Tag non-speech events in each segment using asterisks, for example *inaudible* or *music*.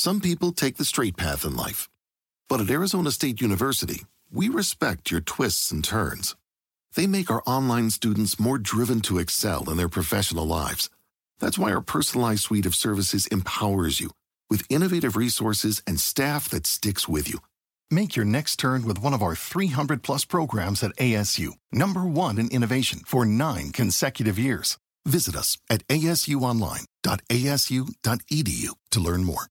Some people take the straight path in life. But at Arizona State University, we respect your twists and turns. They make our online students more driven to excel in their professional lives. That's why our personalized suite of services empowers you with innovative resources and staff that sticks with you. Make your next turn with one of our 300 plus programs at ASU, number one in innovation for nine consecutive years. Visit us at asuonline.asu.edu to learn more.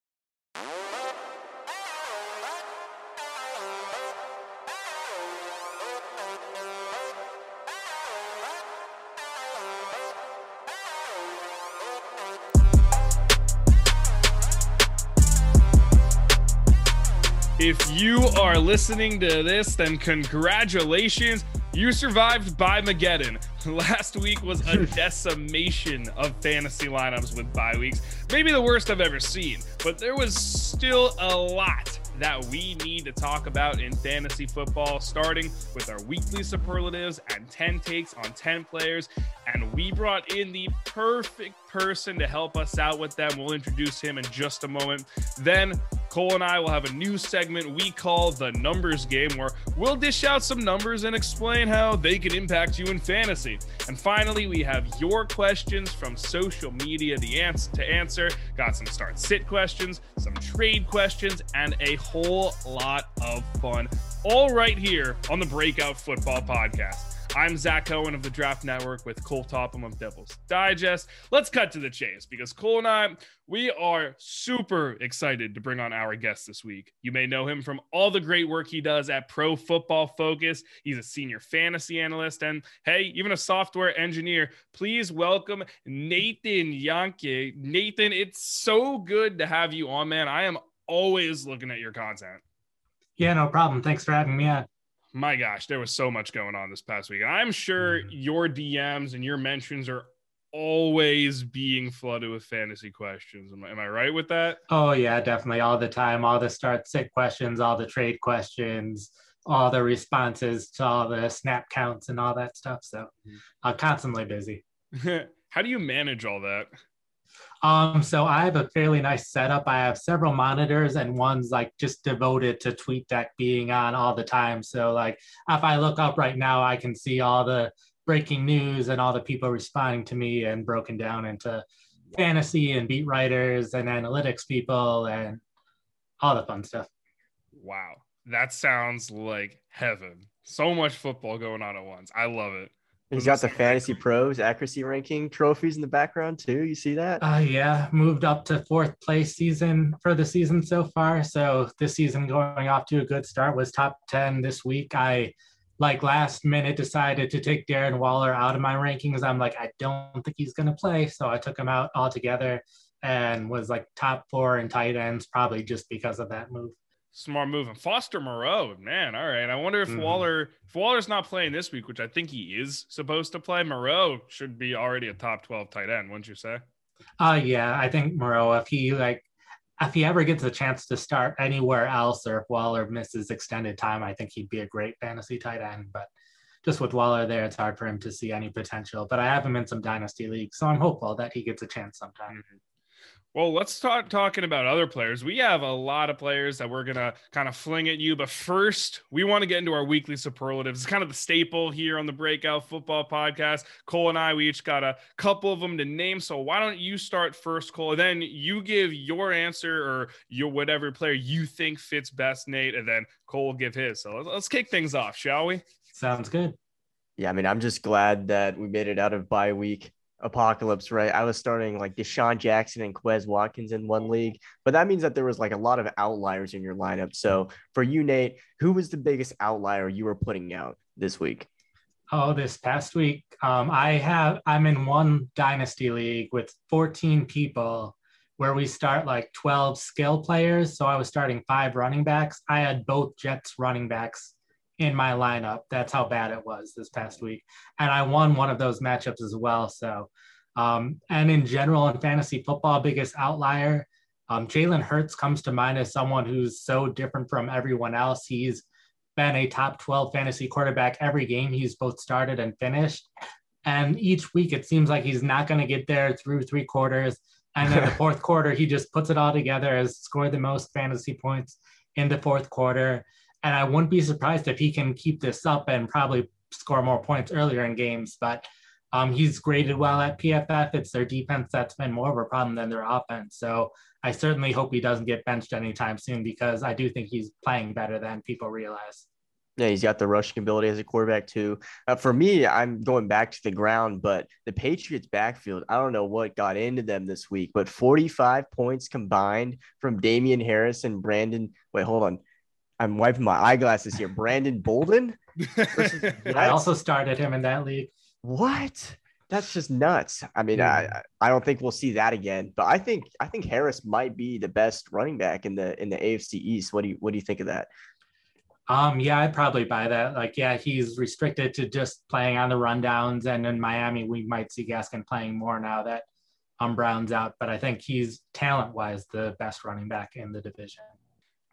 You are listening to this, then congratulations. You survived by Mageddon. *laughs* Last week was a *laughs* decimation of fantasy lineups with bye weeks. Maybe the worst I've ever seen, but there was still a lot that we need to talk about in fantasy football, starting with our weekly superlatives and 10 takes on 10 players. And we brought in the perfect person to help us out with them. We'll introduce him in just a moment. Then Cole and I will have a new segment we call the Numbers Game, where we'll dish out some numbers and explain how they can impact you in fantasy. And finally, we have your questions from social media the answer to answer. Got some start sit questions, some trade questions, and a whole lot of fun. All right here on the Breakout Football Podcast. I'm Zach Cohen of the Draft Network with Cole Topham of Devil's Digest. Let's cut to the chase because Cole and I, we are super excited to bring on our guest this week. You may know him from all the great work he does at Pro Football Focus. He's a senior fantasy analyst and, hey, even a software engineer. Please welcome Nathan Jahnke. Nathan, it's so good to have you on, man. I am always looking at your content. Yeah, no problem. Thanks for having me on my gosh, there was so much going on this past week. I'm sure your DMs and your mentions are always being flooded with fantasy questions. Am I, am I right with that? Oh yeah, definitely all the time. All the start sit questions, all the trade questions, all the responses to all the snap counts and all that stuff. So Mm-hmm. I'm constantly busy. *laughs* How do you manage all that? Um, so I have a fairly nice setup. I have several monitors and one's like just devoted to TweetDeck being on all the time. So like if I look up right now, I can see all the breaking news and all the people responding to me and broken down into fantasy and beat writers and analytics people and all the fun stuff. Wow. That sounds like heaven. So much football going on at once. I love it. He's got the fantasy pros accuracy ranking trophies in the background too. You see that? Uh, yeah, moved up to fourth place season for the season so far. So this season going off to a good start was top 10 this week. I like last minute decided to take Darren Waller out of my rankings. I'm like, I don't think he's going to play. So I took him out altogether and was like top four in tight ends, probably just because of that move. Smart move. And Foster Moreau, man. All right. I wonder if Mhm. Waller, if Waller's not playing this week, which I think he is supposed to play, Moreau should be already a top 12 tight end, wouldn't you say? Uh yeah, I think Moreau, if he like if he ever gets a chance to start anywhere else or if Waller misses extended time, I think he'd be a great fantasy tight end. But just with Waller there, it's hard for him to see any potential. But I have him in some dynasty leagues, so I'm hopeful that he gets a chance sometime. Well, let's start talking about other players. We have a lot of players that we're gonna kind of fling at you, but first, we want to get into our weekly superlatives. It's kind of the staple here on the Breakout Football Podcast. Cole and I, we each got a couple of them to name. So why don't you start first, Cole? And then you give your answer or your whatever player you think fits best, Nate, and then Cole will give his. So let's, let's kick things off, shall we? Sounds good. Yeah, I mean, I'm just glad that we made it out of bye week apocalypse, right? I was starting like DeSean Jackson and Quez Watkins in one league, but that means that there was like a lot of outliers in your lineup. So for you, Nate, who was the biggest outlier you were putting out this week? Oh, this past week, um, I have I'm in one dynasty league with 14 people, where we start like 12 skill players. So I was starting five running backs. I had both Jets running backs in my lineup. That's how bad it was this past week. And I won one of those matchups as well. So, um, and in general, in fantasy football, biggest outlier, um, Jalen Hurts comes to mind as someone who's so different from everyone else. He's been a top 12 fantasy quarterback every game he's both started and finished. And each week it seems like he's not going to get there through three quarters. And then the *laughs* fourth quarter, he just puts it all together, has scored the most fantasy points in the fourth quarter. And I wouldn't be surprised if he can keep this up and probably score more points earlier in games. But um, he's graded well at PFF. It's their defense that's been more of a problem than their offense. So I certainly hope he doesn't get benched anytime soon because I do think he's playing better than people realize. Yeah, he's got the rushing ability as a quarterback too. Uh, for me, I'm going back to the ground, but the Patriots backfield, I don't know what got into them this week, but 45 points combined from Damien Harris and Brandon. Wait, hold on. I'm wiping my eyeglasses here. Brandon Bolden. *laughs* I also started him in that league. What? That's just nuts. I mean, I I don't think we'll see that again. But I think I think Harris might be the best running back in the in the AFC East. What do you what do you think of that? Um, yeah, I'd probably buy that. Like, yeah, he's restricted to just playing on the rundowns, and in Miami, we might see Gaskin playing more now that um Brown's out. But I think he's talent wise the best running back in the division.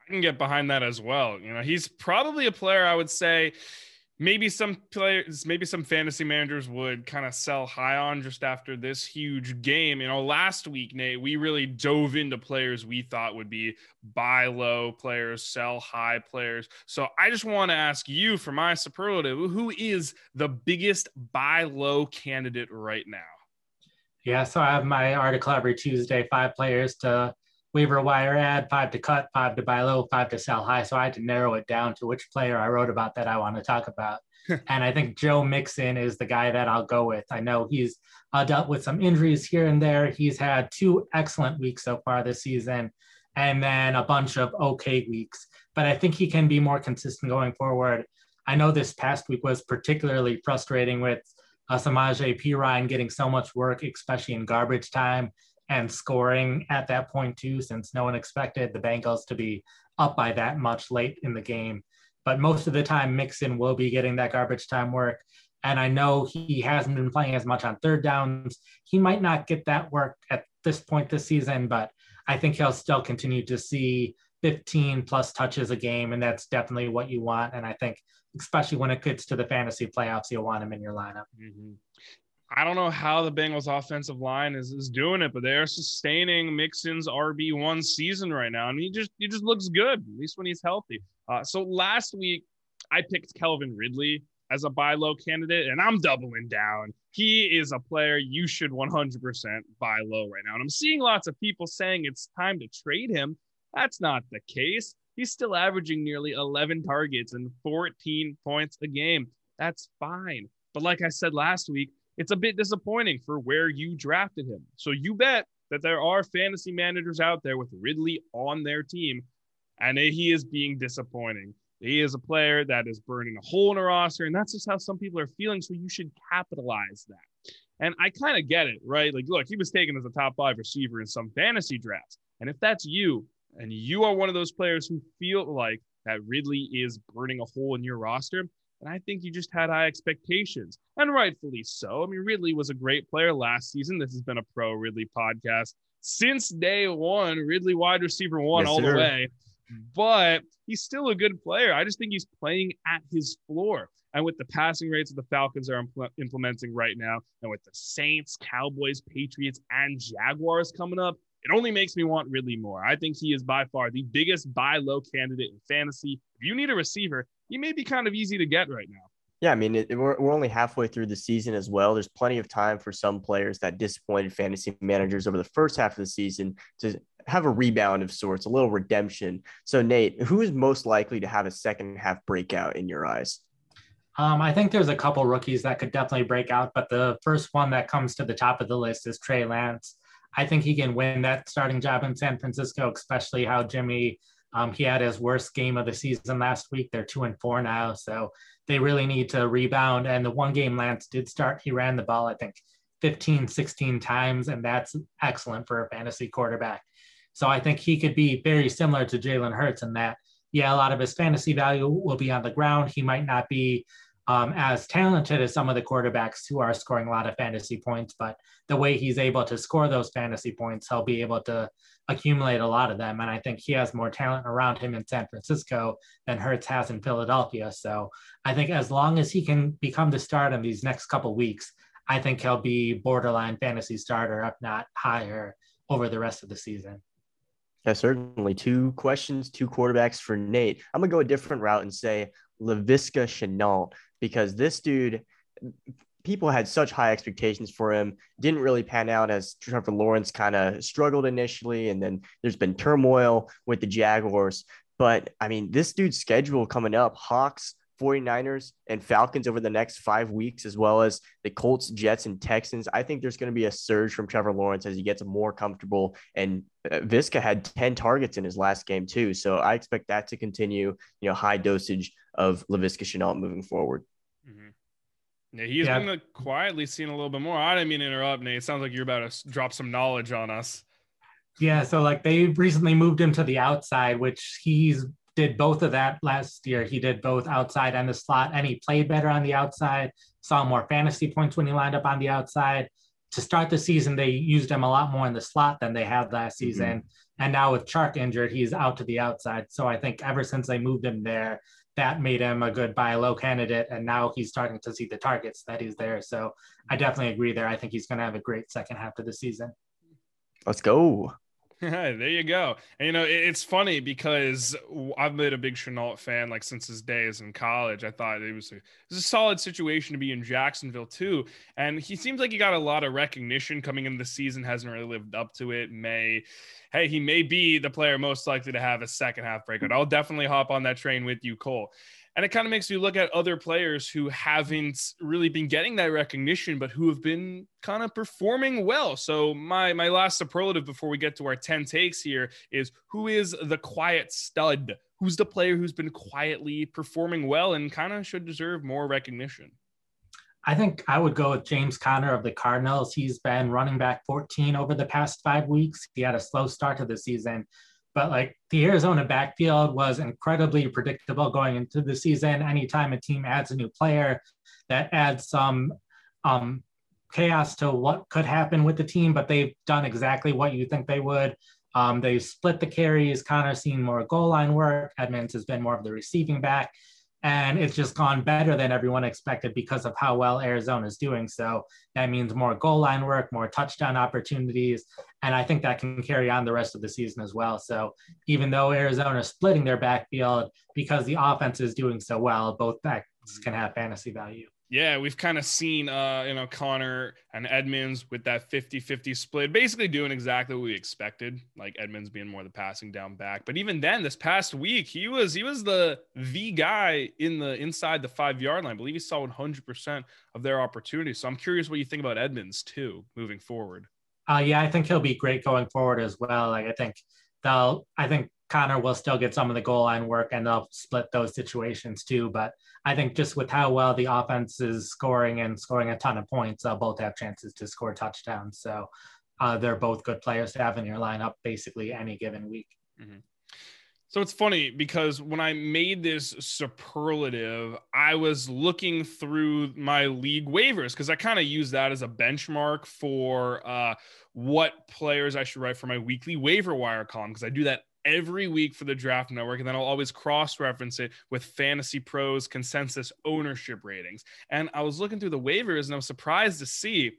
I can get behind that as well. You know, he's probably a player I would say maybe some players, maybe some fantasy managers would kind of sell high on just after this huge game. You know, last week, Nate, we really dove into players we thought would be buy low players, sell high players. So I just want to ask you for my superlative who is the biggest buy low candidate right now? Yeah, so I have my article every Tuesday, five players to waiver wire ad, five to cut, five to buy low, five to sell high. So I had to narrow it down to which player I wrote about that I want to talk about. *laughs* and I think Joe Mixon is the guy that I'll go with. I know he's uh, dealt with some injuries here and there. He's had two excellent weeks so far this season, and then a bunch of okay weeks. But I think he can be more consistent going forward. I know this past week was particularly frustrating with uh, Samaje Perine getting so much work, especially in garbage time and scoring at that point too, since no one expected the Bengals to be up by that much late in the game. But most of the time, Mixon will be getting that garbage time work. And I know he hasn't been playing as much on third downs. He might not get that work at this point this season, but I think he'll still continue to see 15 plus touches a game. And that's definitely what you want. And I think, especially when it gets to the fantasy playoffs, you'll want him in your lineup. Mm-hmm. I don't know how the Bengals offensive line is, is doing it, but they're sustaining Mixon's RB one season right now, and he just he just looks good, at least when he's healthy. Uh, so last week I picked Calvin Ridley as a buy low candidate, and I'm doubling down. He is a player you should 100% buy low right now, and I'm seeing lots of people saying it's time to trade him. That's not the case. He's still averaging nearly 11 targets and 14 points a game. That's fine. But like I said last week, it's a bit disappointing for where you drafted him. So you bet that there are fantasy managers out there with Ridley on their team, and he is being disappointing. He is a player that is burning a hole in a roster, and that's just how some people are feeling. So you should capitalize that. And I kind of get it, right? Like, look, he was taken as a top five receiver in some fantasy drafts. And if that's you, and you are one of those players who feel like that Ridley is burning a hole in your roster, and I think you just had high expectations, and rightfully so. I mean, Ridley was a great player last season. This has been a pro Ridley podcast since day one. Ridley wide receiver one yes, all sir. the way, but he's still a good player. I just think he's playing at his floor. And with the passing rates that the Falcons are impl- implementing right now, and with the Saints, Cowboys, Patriots, and Jaguars coming up, it only makes me want Ridley more. I think he is by far the biggest buy low candidate in fantasy. If you need a receiver, he may be kind of easy to get right now. Yeah, I mean, it, we're, we're only halfway through the season as well. There's plenty of time for some players that disappointed fantasy managers over the first half of the season to have a rebound of sorts, a little redemption. So, Nate, who is most likely to have a second half breakout in your eyes? Um, I think there's a couple rookies that could definitely break out, but the first one that comes to the top of the list is Trey Lance. I think he can win that starting job in San Francisco, especially how Jimmy um, he had his worst game of the season last week. They're two and four now, so they really need to rebound. And the one game Lance did start, he ran the ball, I think, 15, 16 times, and that's excellent for a fantasy quarterback. So I think he could be very similar to Jalen Hurts in that, yeah, a lot of his fantasy value will be on the ground. He might not be um, as talented as some of the quarterbacks who are scoring a lot of fantasy points, but the way he's able to score those fantasy points, he'll be able to accumulate a lot of them. And I think he has more talent around him in San Francisco than Hurts has in Philadelphia. So I think as long as he can become the start in these next couple weeks, I think he'll be borderline fantasy starter, if not higher, over the rest of the season. Yeah, certainly. Two questions, two quarterbacks for Nate. I'm gonna go a different route and say Laviska Shenault because this dude people had such high expectations for him. Didn't really pan out as Trevor Lawrence kind of struggled initially, and then there's been turmoil with the Jaguars. But I mean, this dude's schedule coming up: Hawks, 49ers, and Falcons over the next five weeks, as well as the Colts, Jets, and Texans. I think there's going to be a surge from Trevor Lawrence as he gets more comfortable. And uh, Viska had 10 targets in his last game, too. So I expect that to continue, you know, high dosage of Laviska Shenault moving forward. Mm-hmm. Yeah, he's yeah. been quietly seeing a little bit more. I didn't mean to interrupt, Nate. It sounds like you're about to drop some knowledge on us. Yeah, so like they recently moved him to the outside, which he's did both of that last year. He did both outside and the slot, and he played better on the outside. Saw more fantasy points when he lined up on the outside. To start the season, they used him a lot more in the slot than they had last mm-hmm. season. Mm-hmm. And now with Chark injured, he's out to the outside. So I think ever since they moved him there, that made him a good buy low candidate. And now he's starting to see the targets that he's there. So I definitely agree there. I think he's going to have a great second half of the season. Let's go. *laughs* there you go. And you know, it's funny because I've been a big Shenault fan like since his days in college. I thought it was a, it was a solid situation to be in Jacksonville too. And he seems like he got a lot of recognition coming into the season, hasn't really lived up to it. May, hey, he may be the player most likely to have a second half breakout. I'll definitely hop on that train with you, Cole. And it kind of makes you look at other players who haven't really been getting that recognition, but who have been kind of performing well. So my my last superlative before we get to our 10 takes here is who is the quiet stud? Who's the player who's been quietly performing well and kind of should deserve more recognition? I think I would go with James Conner of the Cardinals. He's been running back 14 over the past five weeks. He had a slow start to the season, but like the Arizona backfield was incredibly predictable going into the season. Anytime a team adds a new player, that adds some um, chaos to what could happen with the team, but they've done exactly what you think they would. Um, they split the carries. Conner's seen more goal line work. Edmonds has been more of the receiving back and it's just gone better than everyone expected because of how well Arizona is doing. So that means more goal line work, more touchdown opportunities, and I think that can carry on the rest of the season as well. So even though Arizona is splitting their backfield because the offense is doing so well, both backs can have fantasy value. Yeah, we've kind of seen, uh, you know, Conner and Edmonds with that 50 50 split, basically doing exactly what we expected, like Edmonds being more the passing down back. But even then, this past week, he was he was the the guy in the inside the five yard line. I believe he saw 100% of their opportunities. So I'm curious what you think about Edmonds too, moving forward. Uh, yeah, I think he'll be great going forward as well. Like I think they'll, I think Conner will still get some of the goal line work and they'll split those situations too. But I think just with how well the offense is scoring and scoring a ton of points, they'll both have chances to score touchdowns. So uh, they're both good players to have in your lineup basically any given week. Mm-hmm. So it's funny because when I made this superlative, I was looking through my league waivers because I kind of use that as a benchmark for uh, what players I should write for my weekly waiver wire column because I do that every week for the draft network and then i'll always cross reference it with fantasy pros consensus ownership ratings and i was looking through the waivers and i was surprised to see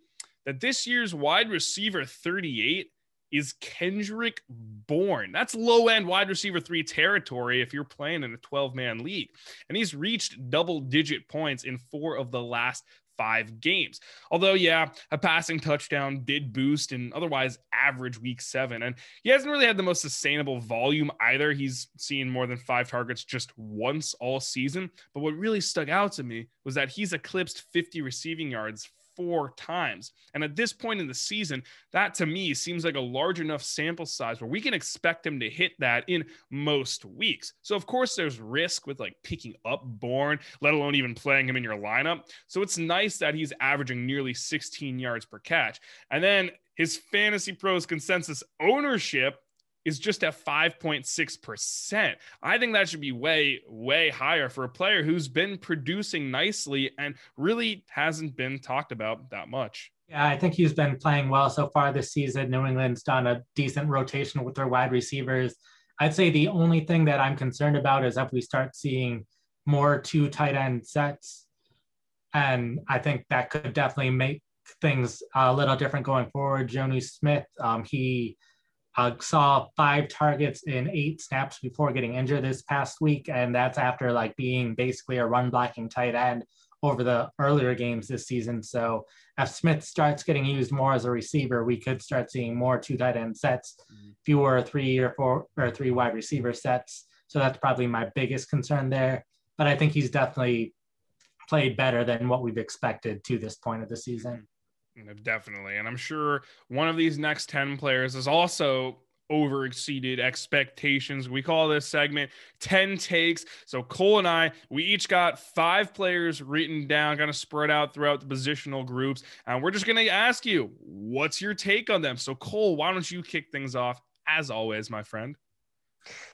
that this year's wide receiver 38 is Kendrick Bourne. That's low end wide receiver three territory if you're playing in a 12 man league. And he's reached double digit points in four of the last five games. Although, yeah, a passing touchdown did boost an otherwise average week seven. And he hasn't really had the most sustainable volume either. He's seen more than five targets just once all season. But what really stuck out to me was that he's eclipsed 50 receiving yards four times. And at this point in the season, that to me seems like a large enough sample size where we can expect him to hit that in most weeks. So, of course, there's risk with like picking up Bourne, let alone even playing him in your lineup. So, it's nice that he's averaging nearly 16 yards per catch. And then his fantasy pros consensus ownership is just at 5.6%. I think that should be way, way higher for a player who's been producing nicely and really hasn't been talked about that much. Yeah, I think he's been playing well so far this season. New England's done a decent rotation with their wide receivers. I'd say the only thing that I'm concerned about is if we start seeing more two tight end sets. And I think that could definitely make things a little different going forward. Jonnu Smith, um, he uh, saw five targets in eight snaps before getting injured this past week, and that's after like being basically a run blocking tight end over the earlier games this season. So if Smith starts getting used more as a receiver, we could start seeing more two tight end sets, mm-hmm. fewer three or four or three wide receiver sets. So that's probably my biggest concern there. But I think he's definitely played better than what we've expected to this point of the season. Uh, definitely. And I'm sure one of these next 10 players is also over exceeded expectations. We call this segment 10 takes. So Cole and I, we each got five players written down, kind of spread out throughout the positional groups. And we're just going to ask you, what's your take on them? So Cole, why don't you kick things off as always, my friend?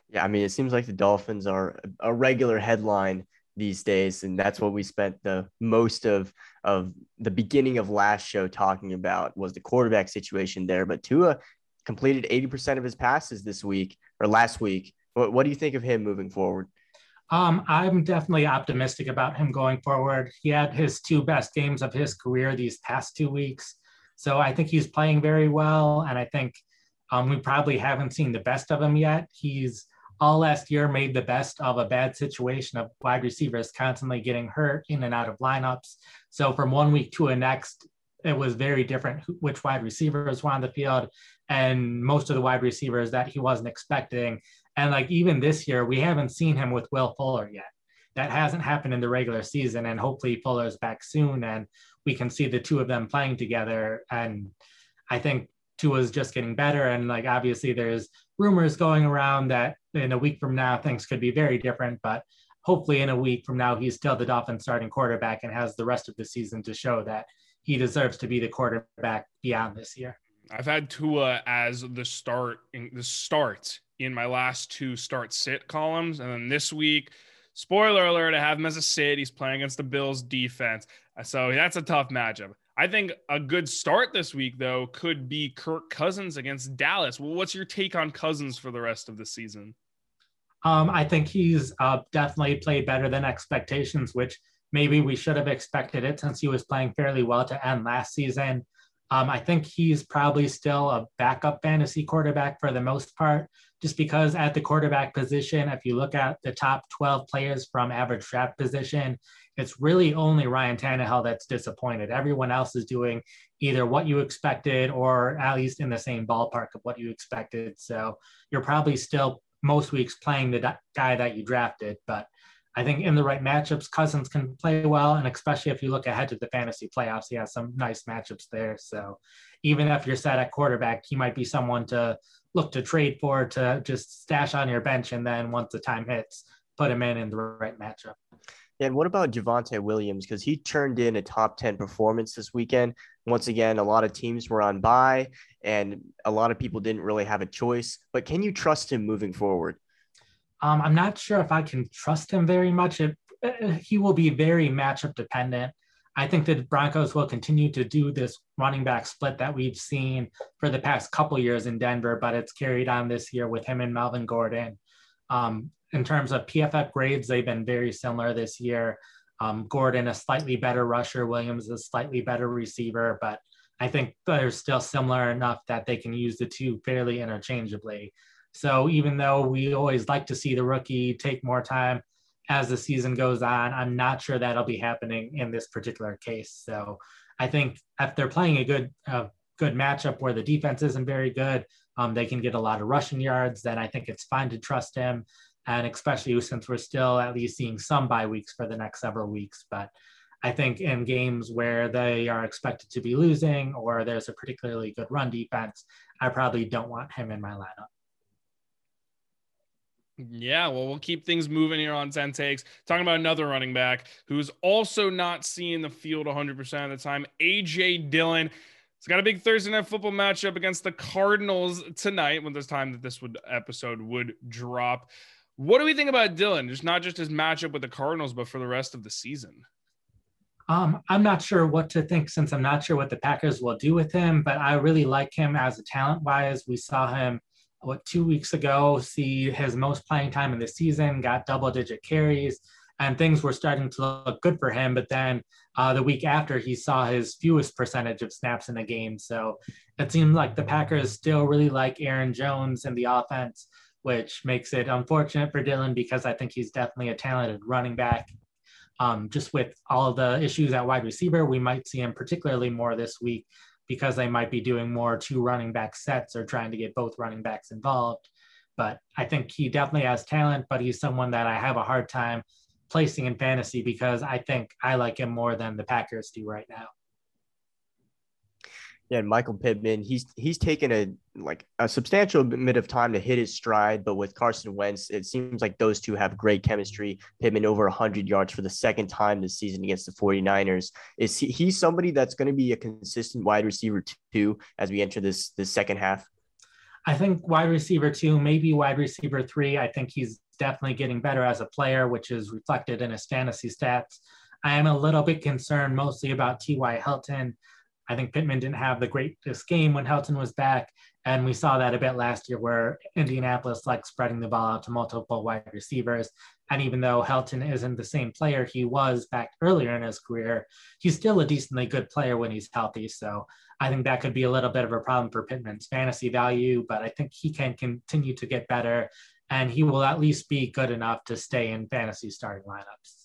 Yeah, I mean, it seems like the Dolphins are a regular headline these days and that's what we spent the most of of the beginning of last show talking about was the quarterback situation there but Tua completed 80% of his passes this week or last week what, what do you think of him moving forward um, I'm definitely optimistic about him going forward. He had his two best games of his career these past two weeks. So I think he's playing very well. And I think um, we probably haven't seen the best of him yet. He's all last year made the best of a bad situation of wide receivers constantly getting hurt in and out of lineups. So from one week to the next, it was very different which wide receivers were on the field and most of the wide receivers that he wasn't expecting. And like even this year, we haven't seen him with Will Fuller yet. That hasn't happened in the regular season. And hopefully Fuller's back soon and we can see the two of them playing together. And I think Tua's just getting better. And like obviously there's rumors going around that in a week from now things could be very different, but hopefully in a week from now he's still the Dolphins starting quarterback and has the rest of the season to show that he deserves to be the quarterback beyond this year. I've had Tua as the start in the start in my last two start sit columns. And then this week, spoiler alert, I have him as a sit. He's playing against the Bills defense. So that's a tough matchup. I think a good start this week, though, could be Kirk Cousins against Dallas. Well, what's your take on Cousins for the rest of the season? Um, I think he's uh, definitely played better than expectations, which maybe we should have expected it since he was playing fairly well to end last season. Um, I think he's probably still a backup fantasy quarterback for the most part, just because at the quarterback position, if you look at the top 12 players from average draft position, it's really only Ryan Tannehill that's disappointed. Everyone else is doing either what you expected or at least in the same ballpark of what you expected. So you're probably still most weeks playing the guy that you drafted, but I think in the right matchups, Cousins can play well, and especially if you look ahead to the fantasy playoffs, he has some nice matchups there. So even if you're set at quarterback, he might be someone to look to trade for to just stash on your bench, and then once the time hits, put him in in the right matchup. And what about Javonte Williams? Because he turned in a top 10 performance this weekend. Once again, a lot of teams were on bye and a lot of people didn't really have a choice. But can you trust him moving forward? Um, I'm not sure if I can trust him very much. It, uh, he will be very matchup dependent. I think that Broncos will continue to do this running back split that we've seen for the past couple years in Denver, but it's carried on this year with him and Melvin Gordon. Um, in terms of PFF grades, they've been very similar this year. Um, Gordon, a slightly better rusher, Williams, a slightly better receiver, but I think they're still similar enough that they can use the two fairly interchangeably. So even though we always like to see the rookie take more time as the season goes on, I'm not sure that'll be happening in this particular case. So I think if they're playing a good good matchup where the defense isn't very good, um, they can get a lot of rushing yards. Then I think it's fine to trust him and especially since we're still at least seeing some bye weeks for the next several weeks. But I think in games where they are expected to be losing or there's a particularly good run defense, I probably don't want him in my lineup. Yeah, well, we'll keep things moving here on 10 takes. Talking about another running back who's also not seeing the field 100% of the time, AJ Dillon. It's got a big Thursday night football matchup against the Cardinals tonight when there's time that this would episode would drop. What do we think about Dillon? Just not just his matchup with the Cardinals, but for the rest of the season. Um, I'm not sure what to think since I'm not sure what the Packers will do with him, but I really like him as a talent wise. We saw him what two weeks ago see his most playing time in the season, got double digit carries, and things were starting to look good for him. But then uh, the week after, he saw his fewest percentage of snaps in the game. So it seemed like the Packers still really like Aaron Jones in the offense, which makes it unfortunate for Dillon because I think he's definitely a talented running back. Um, just with all the issues at wide receiver, we might see him particularly more this week because they might be doing more two running back sets or trying to get both running backs involved. But I think he definitely has talent, but he's someone that I have a hard time placing in fantasy because I think I like him more than the Packers do right now. Yeah, and Michael Pittman, he's he's taken a like a substantial bit of time to hit his stride, but with Carson Wentz, it seems like those two have great chemistry. Pittman over 100 yards for the second time this season against the 49ers. Is he he's somebody that's going to be a consistent wide receiver too as we enter this this second half? I think wide receiver two, maybe wide receiver three. I think he's definitely getting better as a player, which is reflected in his fantasy stats. I am a little bit concerned mostly about T.Y. Hilton. I think Pittman didn't have the greatest game when Hilton was back. And we saw that a bit last year where Indianapolis likes spreading the ball out to multiple wide receivers. And even though Hilton isn't the same player he was back earlier in his career, he's still a decently good player when he's healthy. So I think that could be a little bit of a problem for Pittman's fantasy value, but I think he can continue to get better and he will at least be good enough to stay in fantasy starting lineups.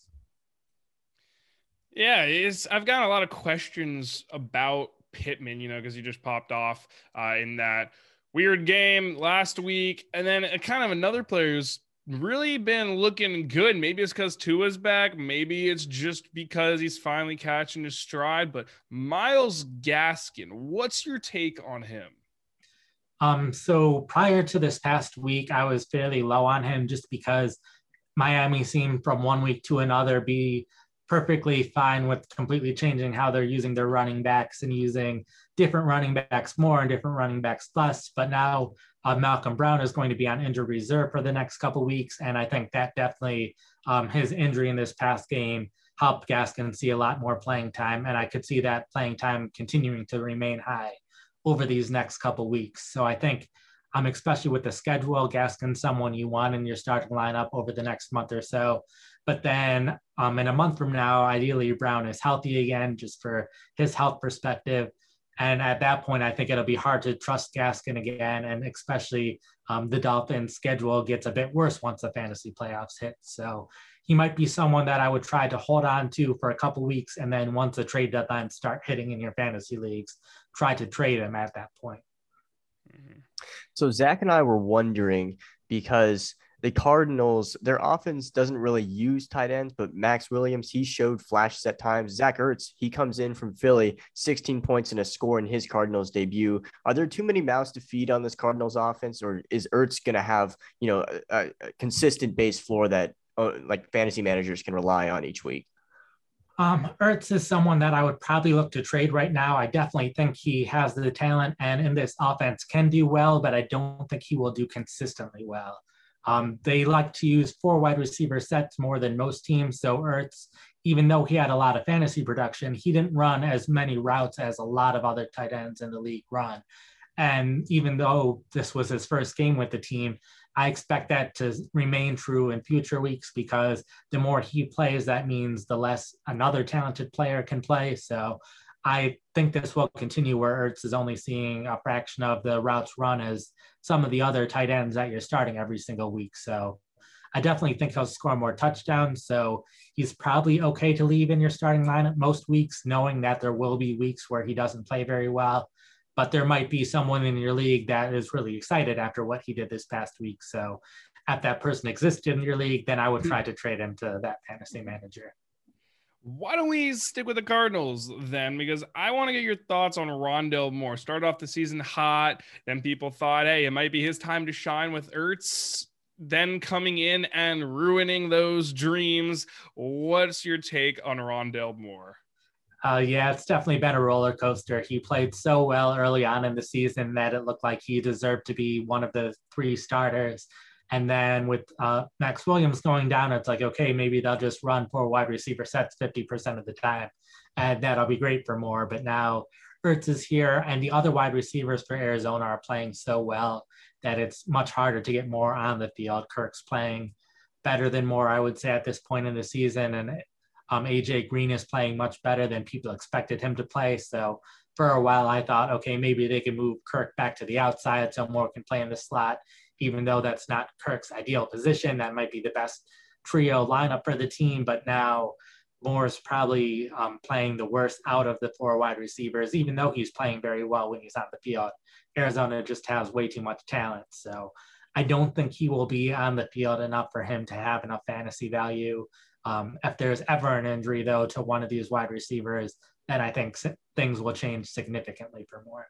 Yeah, it's I've got a lot of questions about Pittman, you know, because he just popped off uh, in that weird game last week, and then a, kind of another player who's really been looking good. Maybe it's because Tua's back. Maybe it's just because he's finally catching his stride. But Myles Gaskin, what's your take on him? Um, so prior to this past week, I was fairly low on him just because Miami seemed from one week to another be perfectly fine with completely changing how they're using their running backs and using different running backs more and different running backs less. But now uh, Malcolm Brown is going to be on injured reserve for the next couple weeks, and I think that definitely um, his injury in this past game helped Gaskin see a lot more playing time, and I could see that playing time continuing to remain high over these next couple weeks. So I think. Um, especially with the schedule, Gaskin, someone you want in your starting lineup over the next month or so. But then um, in a month from now, ideally Brown is healthy again, just for his health perspective. And at that point, I think it'll be hard to trust Gaskin again. And especially um, the Dolphins' schedule gets a bit worse once the fantasy playoffs hit. So he might be someone that I would try to hold on to for a couple weeks. And then once the trade deadline start hitting in your fantasy leagues, try to trade him at that point. So Zach and I were wondering because – the Cardinals, their offense doesn't really use tight ends, but Maxx Williams, he showed flash at times. Zach Ertz, he comes in from Philly, 16 points and a score in his Cardinals debut. Are there too many mouths to feed on this Cardinals offense, or is Ertz going to have, you know, a, a, consistent base floor that uh, like fantasy managers can rely on each week? Um, Ertz is someone that I would probably look to trade right now. I definitely think he has the talent and in this offense can do well, but I don't think he will do consistently well. Um, they like to use four wide receiver sets more than most teams. So Ertz, even though he had a lot of fantasy production, he didn't run as many routes as a lot of other tight ends in the league run. And even though this was his first game with the team, I expect that to remain true in future weeks because the more he plays, that means the less another talented player can play. So I think this will continue where Ertz is only seeing a fraction of the routes run as some of the other tight ends that you're starting every single week. So I definitely think he'll score more touchdowns. So he's probably okay to leave in your starting lineup most weeks, knowing that there will be weeks where he doesn't play very well. But there might be someone in your league that is really excited after what he did this past week. So if that person existed in your league, then I would hmm. try to trade him to that fantasy manager Why don't we stick with the Cardinals then? Because I want to get your thoughts on Rondale Moore. Started off the season hot, then people thought, hey, it might be his time to shine with Ertz. Then coming in and ruining those dreams. What's your take on Rondale Moore? Uh, yeah, it's definitely been a roller coaster. He played so well early on in the season that it looked like he deserved to be one of the three starters. And then with uh, Maxx Williams going down, it's like, okay, maybe they'll just run four wide receiver sets 50% of the time. And that'll be great for Moore. But now Ertz is here, and the other wide receivers for Arizona are playing so well that it's much harder to get Moore on the field. Kirk's playing better than Moore, I would say, at this point in the season. And um, AJ Green is playing much better than people expected him to play. So for a while, I thought, okay, maybe they can move Kirk back to the outside so Moore can play in the slot even though that's not Kirk's ideal position. That might be the best trio lineup for the team, but now Moore's probably um, playing the worst out of the four wide receivers, even though he's playing very well when he's on the field. Arizona just has way too much talent. So I don't think he will be on the field enough for him to have enough fantasy value. Um, if there's ever an injury, though, to one of these wide receivers, then I think things will change significantly for Moore.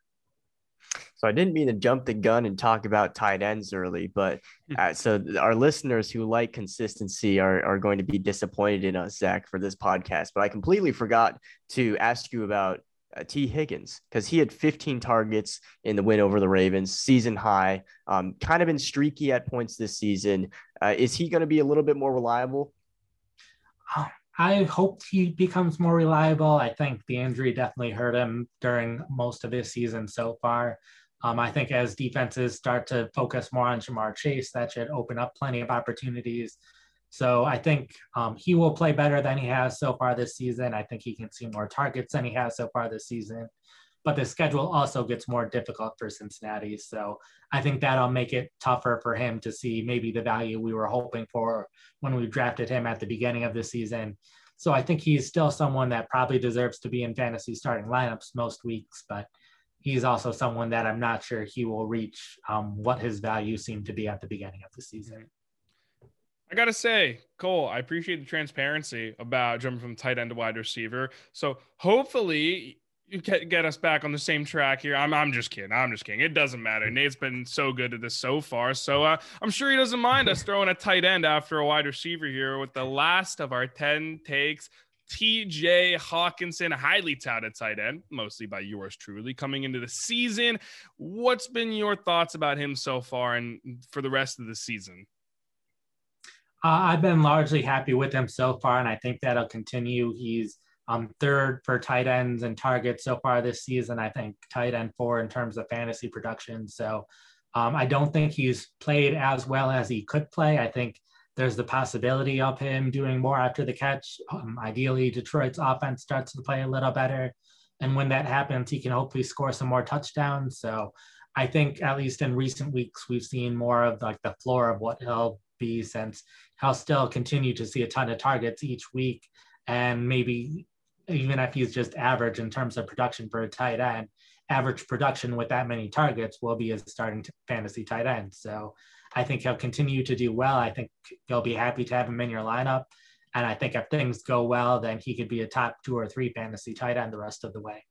So I didn't mean to jump the gun and talk about tight ends early, but hmm. uh, so our listeners who like consistency are, are going to be disappointed in us, Zach, for this podcast. But I completely forgot to ask you about uh, Tee Higgins because he had 15 targets in the win over the Ravens, season high. Um, kind of been streaky at points this season. Uh, is he going to be a little bit more reliable? I hope he becomes more reliable. I think the injury definitely hurt him during most of his season so far. Um, I think as defenses start to focus more on Ja'Marr Chase, that should open up plenty of opportunities. So I think um, he will play better than he has so far this season. I think he can see more targets than he has so far this season. But the schedule also gets more difficult for Cincinnati. So I think that'll make it tougher for him to see maybe the value we were hoping for when we drafted him at the beginning of the season. So I think he's still someone that probably deserves to be in fantasy starting lineups most weeks, but he's also someone that I'm not sure he will reach um, what his value seemed to be at the beginning of the season. I gotta say, Cole, I appreciate the transparency about jumping from tight end to wide receiver. So hopefully you get, get us back on the same track here. I'm I'm just kidding. I'm just kidding. It doesn't matter. Nate's been so good at this so far. So uh, I'm sure he doesn't mind us *laughs* throwing a tight end after a wide receiver here with the last of our 10 takes. TJ Hockenson, highly touted tight end, mostly by yours truly, coming into the season. What's been your thoughts about him so far and for the rest of the season? Uh, I've been largely happy with him so far, and I think that'll continue. He's um, third for tight ends and targets so far this season. I think tight end four in terms of fantasy production. So um, I don't think he's played as well as he could play. I think there's the possibility of him doing more after the catch. Um, ideally, Detroit's offense starts to play a little better. And when that happens, he can hopefully score some more touchdowns. So I think, at least in recent weeks, we've seen more of like the floor of what he'll be since he'll still continue to see a ton of targets each week. And maybe even if he's just average in terms of production for a tight end, average production with that many targets will be a starting fantasy tight end. So I think he'll continue to do well. I think you'll be happy to have him in your lineup. And I think if things go well, then he could be a top two or three fantasy tight end the rest of the way.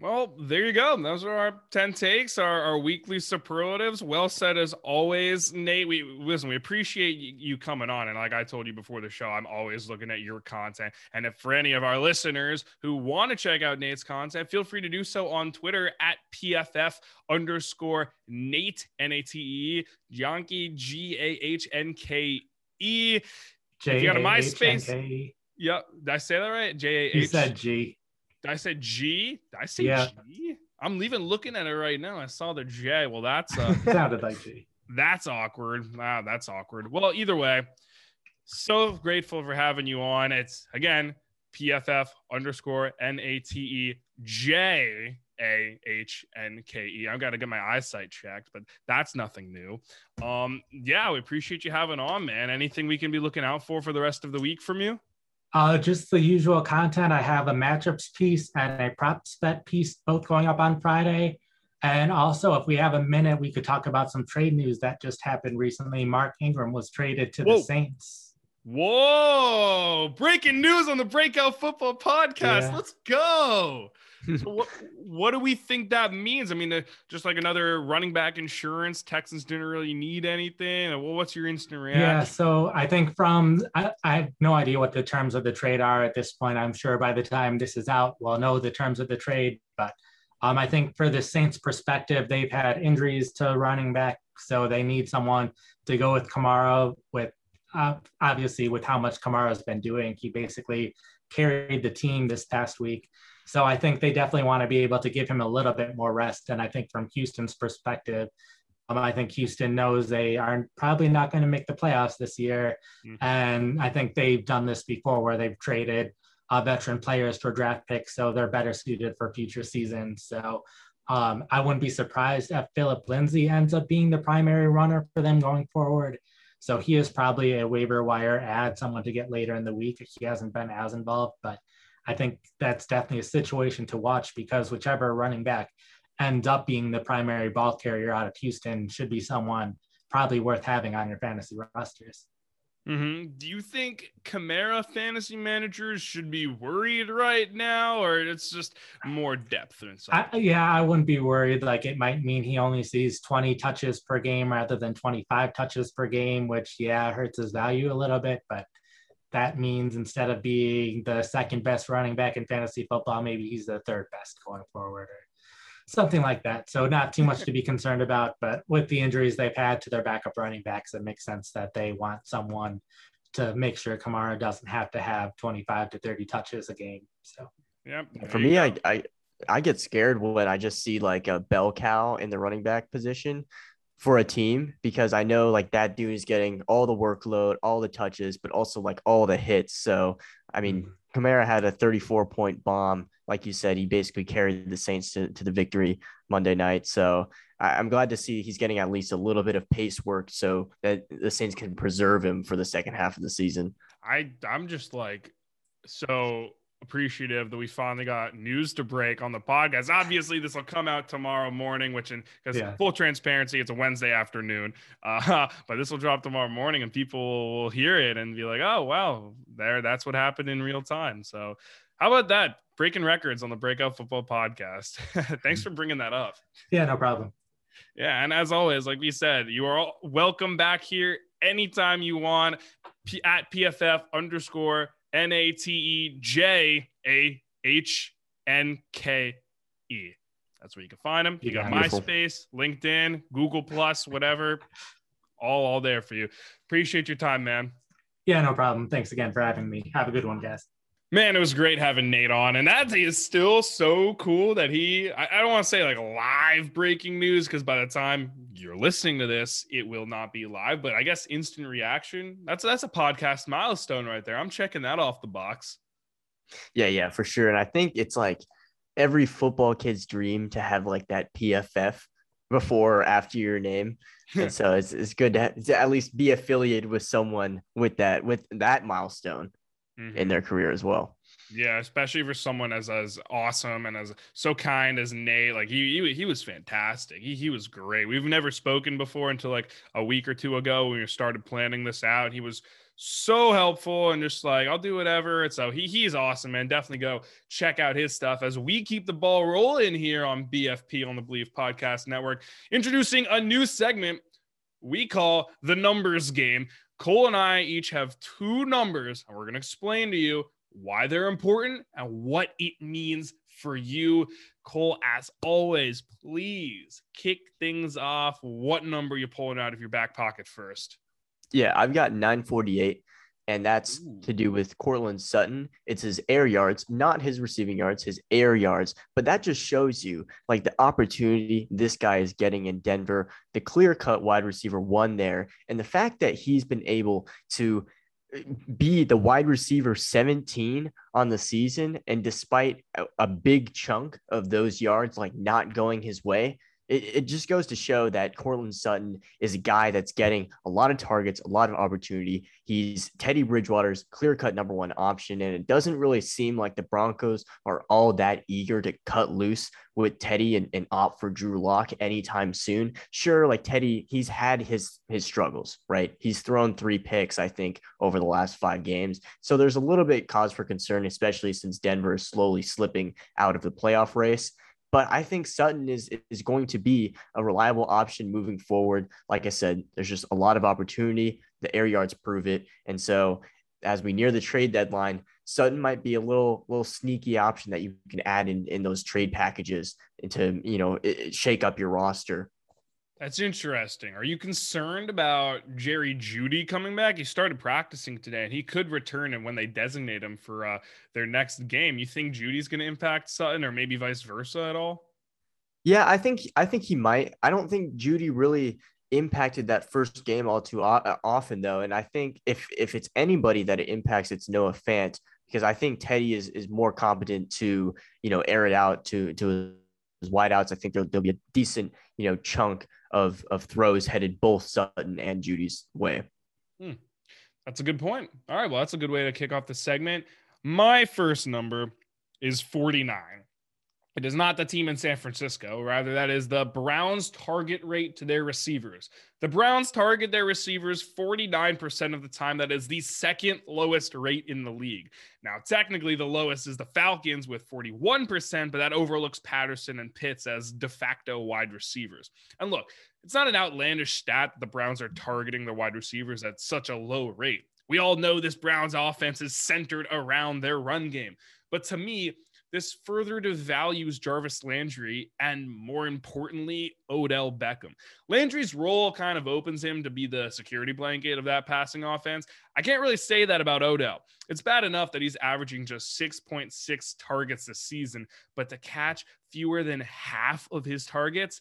Well, there you go. Those are our 10 takes, our, our weekly superlatives. Well said as always, Nate. We listen, we appreciate you coming on. And like I told you before the show, I'm always looking at your content. And if for any of our listeners who want to check out Nate's content, feel free to do so on Twitter at PFF underscore Nate, N A T E, Jahnke, G A H N K E. If you got a MySpace. Yep. Did I say that right? J A H. You said G. I said G? Did I say yeah. G? I'm even looking at it right now. I saw the J. Well, that's uh, *laughs* sounded like G. That's awkward. Wow, that's awkward. Well, either way, so grateful for having you on. It's again PFF underscore N A T E J A H N K E. I've got to get my eyesight checked, but that's nothing new. Um, yeah, we appreciate you having on, man. Anything we can be looking out for for the rest of the week from you? Uh, just the usual content. I have a matchups piece and a props bet piece, both going up on Friday. And also, if we have a minute, we could talk about some trade news that just happened recently. Mark Ingram was traded to Whoa. the Saints. Whoa! Breaking news on the Breakout Football Podcast. Yeah. Let's go. So what what do we think that means? I mean, uh, just like another running back insurance. Texans didn't really need anything. Well, what's your instant reaction? Yeah, so I think from I, I, have no idea what the terms of the trade are at this point. I'm sure by the time this is out, we'll know the terms of the trade. But um, I think for the Saints' perspective, they've had injuries to running back, so they need someone to go with Kamara. With uh, obviously with how much Kamara's been doing, he basically carried the team this past week. So I think they definitely want to be able to give him a little bit more rest. And I think from Houston's perspective, um, I think Houston knows they are probably not going to make the playoffs this year. Mm-hmm. And I think they've done this before where they've traded uh, veteran players for draft picks. So they're better suited for future seasons. So um, I wouldn't be surprised if Philip Lindsay ends up being the primary runner for them going forward. So he is probably a waiver wire add, someone to get later in the week. He hasn't been as involved, but I think that's definitely a situation to watch because whichever running back ends up being the primary ball carrier out of Houston should be someone probably worth having on your fantasy rosters. Mm-hmm. Do you think Kamara fantasy managers should be worried right now, or it's just more depth inside? I, yeah, I wouldn't be worried. Like it might mean he only sees 20 touches per game rather than 25 touches per game, which yeah hurts his value a little bit. But that means instead of being the second best running back in fantasy football, maybe he's the third best going forward or something like that. So not too much to be concerned about, but with the injuries they've had to their backup running backs, it makes sense that they want someone to make sure Kamara doesn't have to have 25 to 30 touches a game. So yeah, for me, I, I I get scared when I just see like a bell cow in the running back position for a team because I know like that dude is getting all the workload, all the touches, but also like all the hits. So, I mean, mm-hmm. Kamara had a 34 point bomb. Like you said, he basically carried the Saints to, to the victory Monday night. So I, am glad to see he's getting at least a little bit of pace work so that the Saints can preserve him for the second half of the season. I I'm just like so appreciative that we finally got news to break on the podcast. Obviously, this will come out tomorrow morning, which, in because yeah. full transparency, it's a Wednesday afternoon. *laughs* Uh, but this will drop tomorrow morning, and people will hear it and be like, "Oh, wow, there, that's what happened in real time." So, how about that? Breaking records on the Breakout Football Podcast. *laughs* Thanks for bringing that up. Yeah, no problem. Yeah, and as always, like we said, you are all welcome back here anytime you want. P- at PFF underscore N A T E J A H N K E. That's where you can find them. You got Beautiful. MySpace, LinkedIn, Google Plus, whatever. All all there for you. Appreciate your time, man. Yeah, no problem. Thanks again for having me. Have a good one, guys. Man, it was great having Nate on. And that is still so cool that he, I, I don't want to say like live breaking news because by the time you're listening to this, it will not be live. But I guess instant reaction, that's that's a podcast milestone right there. I'm checking that off the box. Yeah, yeah, for sure. And I think it's like every football kid's dream to have like that PFF before or after your name. *laughs* and so it's, it's good to, have, to at least be affiliated with someone with that with that milestone mm-hmm. in their career as well. Yeah, especially for someone as as awesome and as so kind as Nate. Like he he, he was fantastic. He he was great. We've never spoken before until like a week or two ago when we started planning this out. He was so helpful and just like I'll do whatever. And so he he's awesome, man. Definitely go check out his stuff as we keep the ball rolling here on BFP on the Believe Podcast Network. Introducing a new segment we call the numbers game. Cole and I each have two numbers, and we're going to explain to you why they're important and what it means for you. Cole, as always, please kick things off. What number you pulling out of your back pocket first? Yeah, I've got 948 and that's Ooh. to do with Courtland Sutton. It's his air yards, not his receiving yards, his air yards. But that just shows you like the opportunity this guy is getting in Denver, the clear cut wide receiver one there, and the fact that he's been able to uh, be the wide receiver 17 on the season. And despite a, a big chunk of those yards like not going his way, it, it just goes to show that Courtland Sutton is a guy that's getting a lot of targets, a lot of opportunity. He's Teddy Bridgewater's clear cut number one option. And it doesn't really seem like the Broncos are all that eager to cut loose with Teddy and, and opt for Drew Lock anytime soon. Sure, like Teddy, he's had his his struggles, right? He's thrown three picks, I think, over the last five games. So there's a little bit cause for concern, especially since Denver is slowly slipping out of the playoff race. But I think Sutton is is going to be a reliable option moving forward. Like I said, there's just a lot of opportunity. The air yards prove it. And so as we near the trade deadline, Sutton might be a little little sneaky option that you can add in in those trade packages to you know shake up your roster. That's interesting. Are you concerned about Jerry Jeudy coming back? He started practicing today, and he could return. And when they designate him for uh, their next game, you think Jeudy's going to impact Sutton, or maybe vice versa at all? Yeah, I think I think he might. I don't think Jeudy really impacted that first game all too uh, often, though. And I think if if it's anybody that it impacts, it's Noah Fant because I think Teddy is is more competent to you know air it out to to his wideouts. I think there'll, there'll be a decent you know chunk of of throws headed both Sutton and Jeudy's way. Hmm. That's a good point. All right, well, that's a good way to kick off the segment. My first number is 49. It is not the team in San Francisco. Rather, that is the Browns' target rate to their receivers. The Browns target their receivers 49% of the time. That is the second lowest rate in the league. Now, technically, the lowest is the Falcons with 41%, but that overlooks Patterson and Pitts as de facto wide receivers. And look, it's not an outlandish stat that the Browns are targeting their wide receivers at such a low rate. We all know this Browns offense is centered around their run game. But to me, this further devalues Jarvis Landry and, more importantly, Odell Beckham. Landry's role kind of opens him to be the security blanket of that passing offense. I can't really say that about Odell. It's bad enough that he's averaging just 6.6 targets this season, but to catch fewer than half of his targets,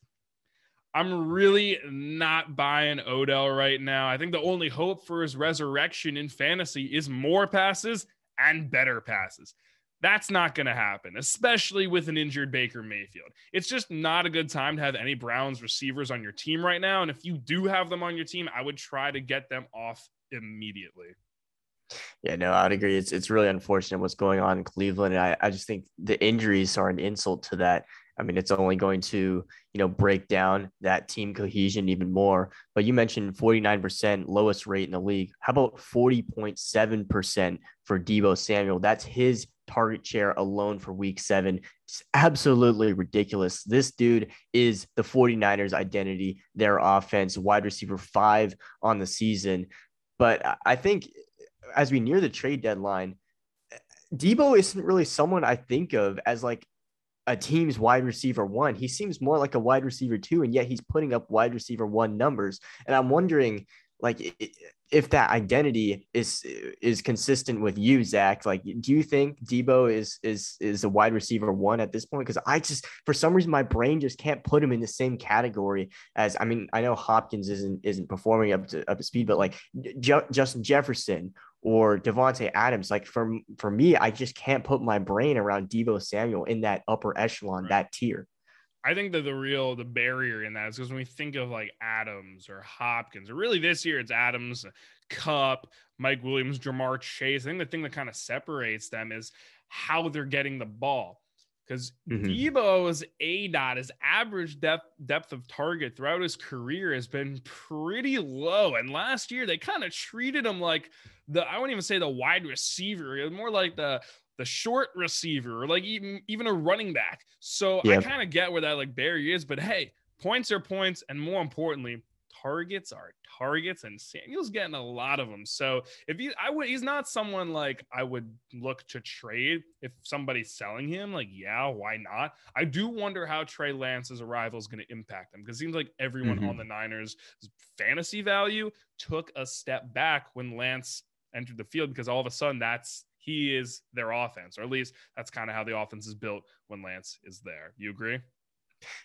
I'm really not buying Odell right now. I think the only hope for his resurrection in fantasy is more passes and better passes. That's not going to happen, especially with an injured Baker Mayfield. It's just not a good time to have any Browns receivers on your team right now. And if you do have them on your team, I would try to get them off immediately. Yeah, no, I'd agree. It's it's really unfortunate what's going on in Cleveland. I, I just think the injuries are an insult to that. I mean, it's only going to, you know, break down that team cohesion even more. But you mentioned 49% lowest rate in the league. How about 40.7% for Deebo Samuel? That's his target share alone for week seven. It's absolutely ridiculous. This dude is the 49ers identity, their offense, wide receiver five on the season. But I think as we near the trade deadline, Deebo isn't really someone I think of as like a team's wide receiver one. He seems more like a wide receiver two, and yet he's putting up wide receiver one numbers. And I'm wondering, like, if that identity is is consistent with you, Zach. Like, do you think Deebo is is is a wide receiver one at this point? Because I just, for some reason, my brain just can't put him in the same category as. I mean, I know Hopkins isn't isn't performing up to up to speed, but like J- Justin Jefferson or Davante Adams. Like for for me, I just can't put my brain around Deebo Samuel in that upper echelon, right. that tier. I think that the real the barrier in that is because when we think of like Adams or Hopkins, or really this year it's Adams, Kupp, Mike Williams, Ja'Marr Chase. I think the thing that kind of separates them is how they're getting the ball. Because mm-hmm. Deebo's A dot, his average depth depth of target throughout his career has been pretty low. And last year they kind of treated him like the I wouldn't even say the wide receiver, it was more like the the short receiver or like even even a running back. So. I kind of get where that like barrier is, but hey, points are points, and more importantly, targets are targets, and Samuel's getting a lot of them. So if you, I would, he's not someone like I would look to trade if somebody's selling him. Like, yeah, why not? I do wonder how Trey Lance's arrival is going to impact him because it seems like everyone mm-hmm. on the Niners' fantasy value took a step back when Lance entered the field because all of a sudden that's he is their offense, or at least that's kind of how the offense is built when Lance is there. You agree?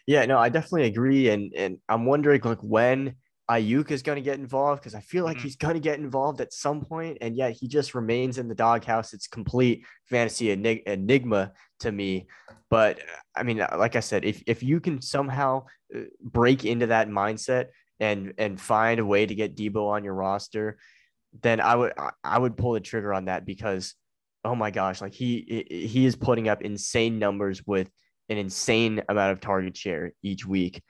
Yeah, no, I definitely agree, and and I'm wondering like when Aiyuk is going to get involved because I feel like Mhm. he's going to get involved at some point, and yet he just remains in the doghouse. It's complete fantasy enig- enigma to me. But I mean, like I said, if if you can somehow uh, break into that mindset and and find a way to get Deebo on your roster, then I would I would pull the trigger on that because oh my gosh, like he he is putting up insane numbers with an insane amount of target share each week.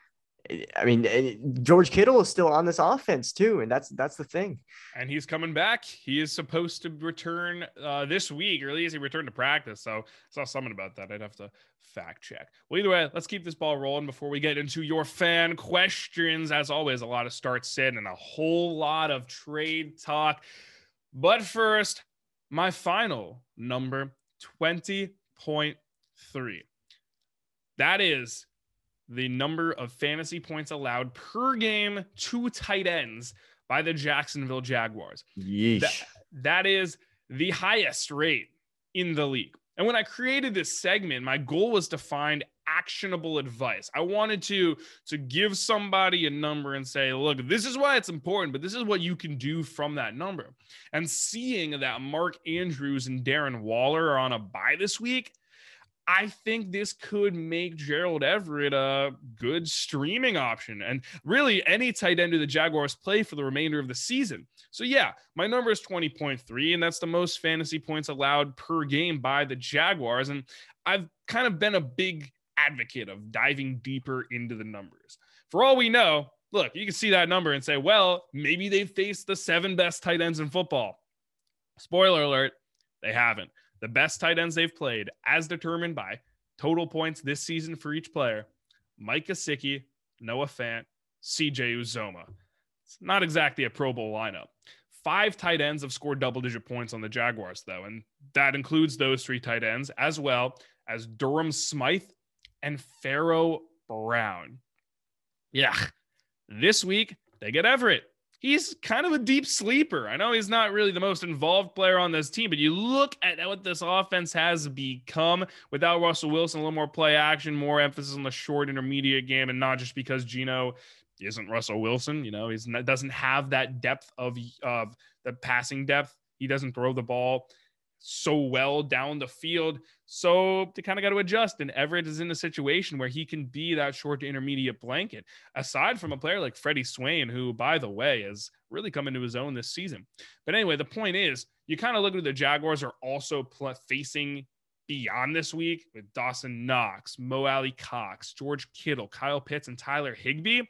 I mean, George Kittle is still on this offense too, and that's that's the thing. and he's coming back. He is supposed to return uh, this week, or at least he returned to practice. So I saw something about that. I'd have to fact check. Well, either way, let's keep this ball rolling before we get into your fan questions. As always, a lot of start sit and a whole lot of trade talk. But first, my final number 20.3. That is the number of fantasy points allowed per game to tight ends by the Jacksonville Jaguars. Yeesh. That, that is the highest rate in the league. And when I created this segment, my goal was to find actionable advice. I wanted to to give somebody a number and say, "Look, this is why it's important, but this is what you can do from that number." And seeing that Mark Andrews and Darren Waller are on a bye this week, I think this could make Gerald Everett a good streaming option and really any tight end of the Jaguars play for the remainder of the season. So, yeah, my number is 20.3, and that's the most fantasy points allowed per game by the Jaguars. And I've kind of been a big advocate of diving deeper into the numbers. For all we know, look, you can see that number and say, well, maybe they've faced the seven best tight ends in football. Spoiler alert, they haven't the best tight ends they've played, as determined by total points this season for each player Mike Gesicki, Noah Fant, CJ Uzomah. It's not exactly a Pro Bowl lineup. Five tight ends have scored double digit points on the Jaguars, though, and that includes those three tight ends, as well as Durham Smythe and Pharaoh Brown. Yeah, this week they get Everett he's kind of a deep sleeper. I know he's not really the most involved player on this team, but you look at what this offense has become without Russell Wilson, a little more play action, more emphasis on the short intermediate game, and not just because Geno isn't Russell Wilson. You know, not, doesn't have that depth of of the passing depth. He doesn't throw the ball so well down the field. So they kind of got to adjust. And Everett is in a situation where he can be that short to intermediate blanket, aside from a player like Freddie Swain, who, by the way, has really come into his own this season. But anyway, the point is, you kind of look at the Jaguars are also pl- facing beyond this week with Dawson Knox, Mo Alie-Cox, George Kittle, Kyle Pitts, and Tyler Higbee.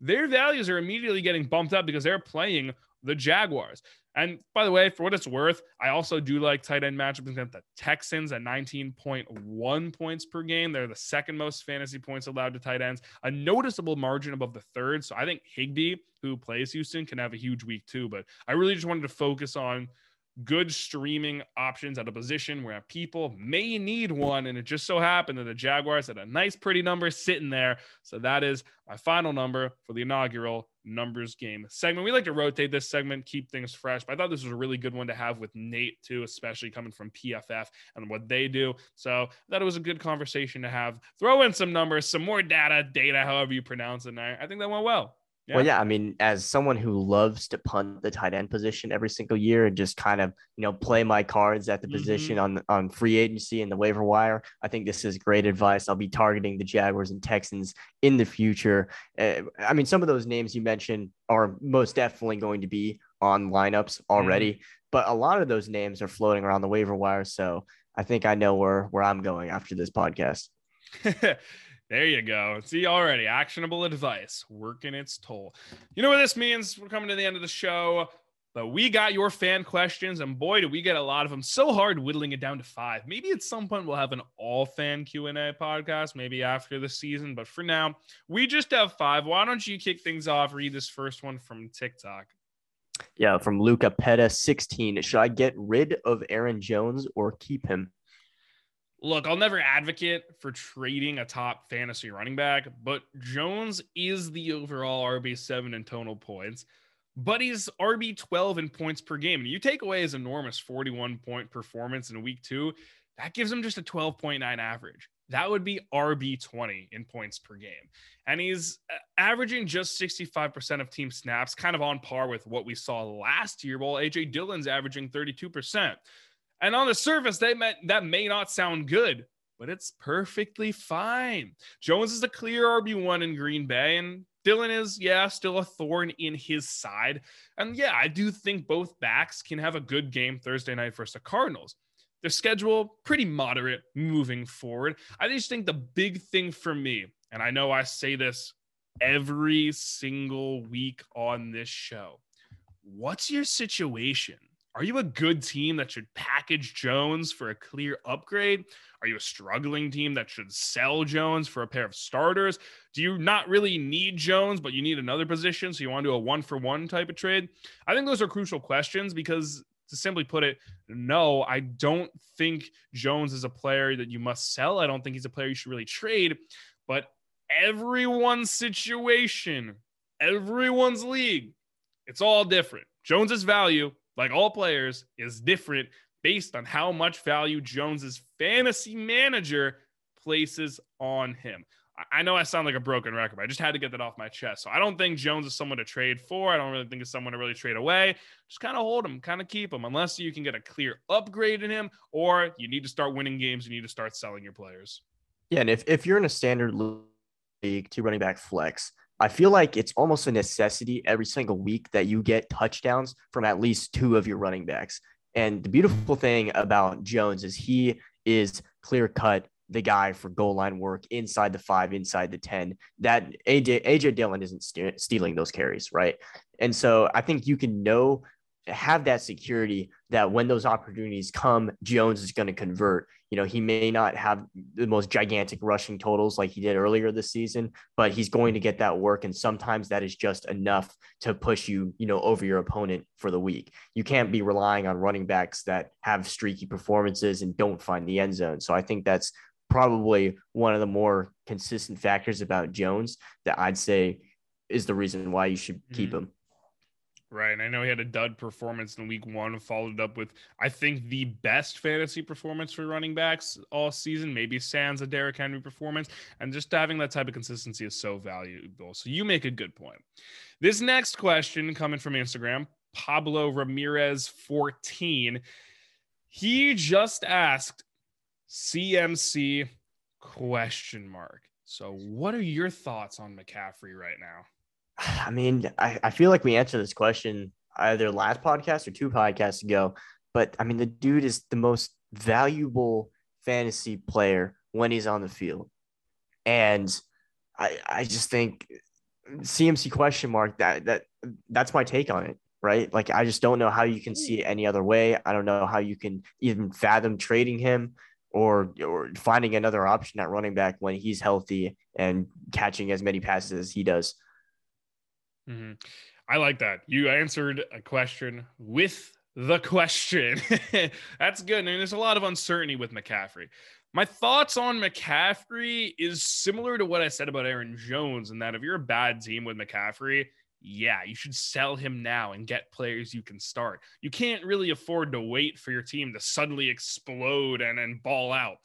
Their values are immediately getting bumped up because they're playing the Jaguars. And by the way, for what it's worth, I also do like tight end matchups against the Texans at 19.1 points per game. They're the second most fantasy points allowed to tight ends, a noticeable margin above the third. So I think Higbee, who plays Houston, can have a huge week too. But I really just wanted to focus on good streaming options at a position where people may need one. And it just so happened that the Jaguars had a nice, pretty number sitting there. So that is my final number for the inaugural numbers game segment. We like to rotate this segment, keep things fresh. But I thought this was a really good one to have with Nate, too, especially coming from PFF and what they do. So it was a good conversation to have. Throw in some numbers, some more data, data, however you pronounce it. And I, I think that went well. Yeah. Well, yeah, I mean, as someone who loves to punt the tight end position every single year and just kind of, you know, play my cards at the mm-hmm. position on on free agency and the waiver wire, I think this is great advice. I'll be targeting the Jaguars and Texans in the future. Uh, I mean, some of those names you mentioned are most definitely going to be on lineups already, mm-hmm. but a lot of those names are floating around the waiver wire. So I think I know where where I'm going after this podcast. *laughs* There you go. See already actionable advice working its toll. You know what this means? We're coming to the end of the show, but we got your fan questions, and boy, do we get a lot of them. So hard whittling it down to five. Maybe at some point we'll have an all fan Q and A podcast, maybe after the season. But for now, we just have five. Why don't you kick things off? Read this first one from TikTok. Yeah, from Luca Petta, 16. Should I get rid of Aaron Jones or keep him? Look, I'll never advocate for trading a top fantasy running back, but Jones is the overall RB7 in total points, but he's RB12 in points per game. And you take away his enormous 41 point performance in week two, that gives him just a 12.9 average. that would be RB20 in points per game. And he's uh, averaging just 65% of team snaps, kind of on par with what we saw last year, while AJ Dillon's averaging 32%. And on the surface, they meant that may not sound good, but it's perfectly fine. Jones is a clear RB1 in Green Bay, and Dillon is, yeah, still a thorn in his side. And yeah, I do think both backs can have a good game Thursday night versus the Cardinals. Their schedule, pretty moderate moving forward. I just think the big thing for me, and I know I say this every single week on this show, what's your situation? Are you a good team that should package Jones for a clear upgrade? Are you a struggling team that should sell Jones for a pair of starters? Do you not really need Jones, but you need another position? So you want to do a one for one type of trade? I think those are crucial questions because, to simply put it, no, I don't think Jones is a player that you must sell. I don't think he's a player you should really trade. But everyone's situation, everyone's league, it's all different. Jones's value like all players, is different based on how much value Jones's fantasy manager places on him. I know I sound like a broken record, but I just had to get that off my chest. So I don't think Jones is someone to trade for. I don't really think it's someone to really trade away. Just kind of hold him, kind of keep him, unless you can get a clear upgrade in him, or you need to start winning games. You need to start selling your players. Yeah, and if if you're in a standard league, two running back flex, I feel like it's almost a necessity every single week that you get touchdowns from at least two of your running backs. And the beautiful thing about Jones is he is clear cut the guy for goal line work inside the five, inside the 10. That AJ, AJ Dillon isn't st- stealing those carries, right? And so I think you can know have that security that when those opportunities come, Jones is going to convert. You know, he may not have the most gigantic rushing totals like he did earlier this season, but he's going to get that work. And sometimes that is just enough to push you, you know, over your opponent for the week. You can't be relying on running backs that have streaky performances and don't find the end zone. So I think that's probably one of the more consistent factors about Jones that I'd say is the reason why you should keep mm-hmm. him. Right. And I know he had a dud performance in week one, followed up with, I think, the best fantasy performance for running backs all season. Maybe sans a Derrick Henry performance. And just having that type of consistency is so valuable. So you make a good point. This next question coming from Instagram, Pablo Ramirez 14. He just asked CMC question mark. So what are your thoughts on McCaffrey right now? *sighs* I mean, I, I feel like we answered this question either last podcast or two podcasts ago. But I mean, the dude is the most valuable fantasy player when he's on the field. And I I just think CMC question mark that that that's my take on it, right? Like I just don't know how you can see it any other way. I don't know how you can even fathom trading him or or finding another option at running back when he's healthy and catching as many passes as he does. Mm-hmm. I like that. You answered a question with the question. *laughs* That's good. I mean, there's a lot of uncertainty with McCaffrey. My thoughts on McCaffrey is similar to what I said about Aaron Jones, in that if you're a bad team with McCaffrey, yeah, you should sell him now and get players you can start. You can't really afford to wait for your team to suddenly explode and, and ball out.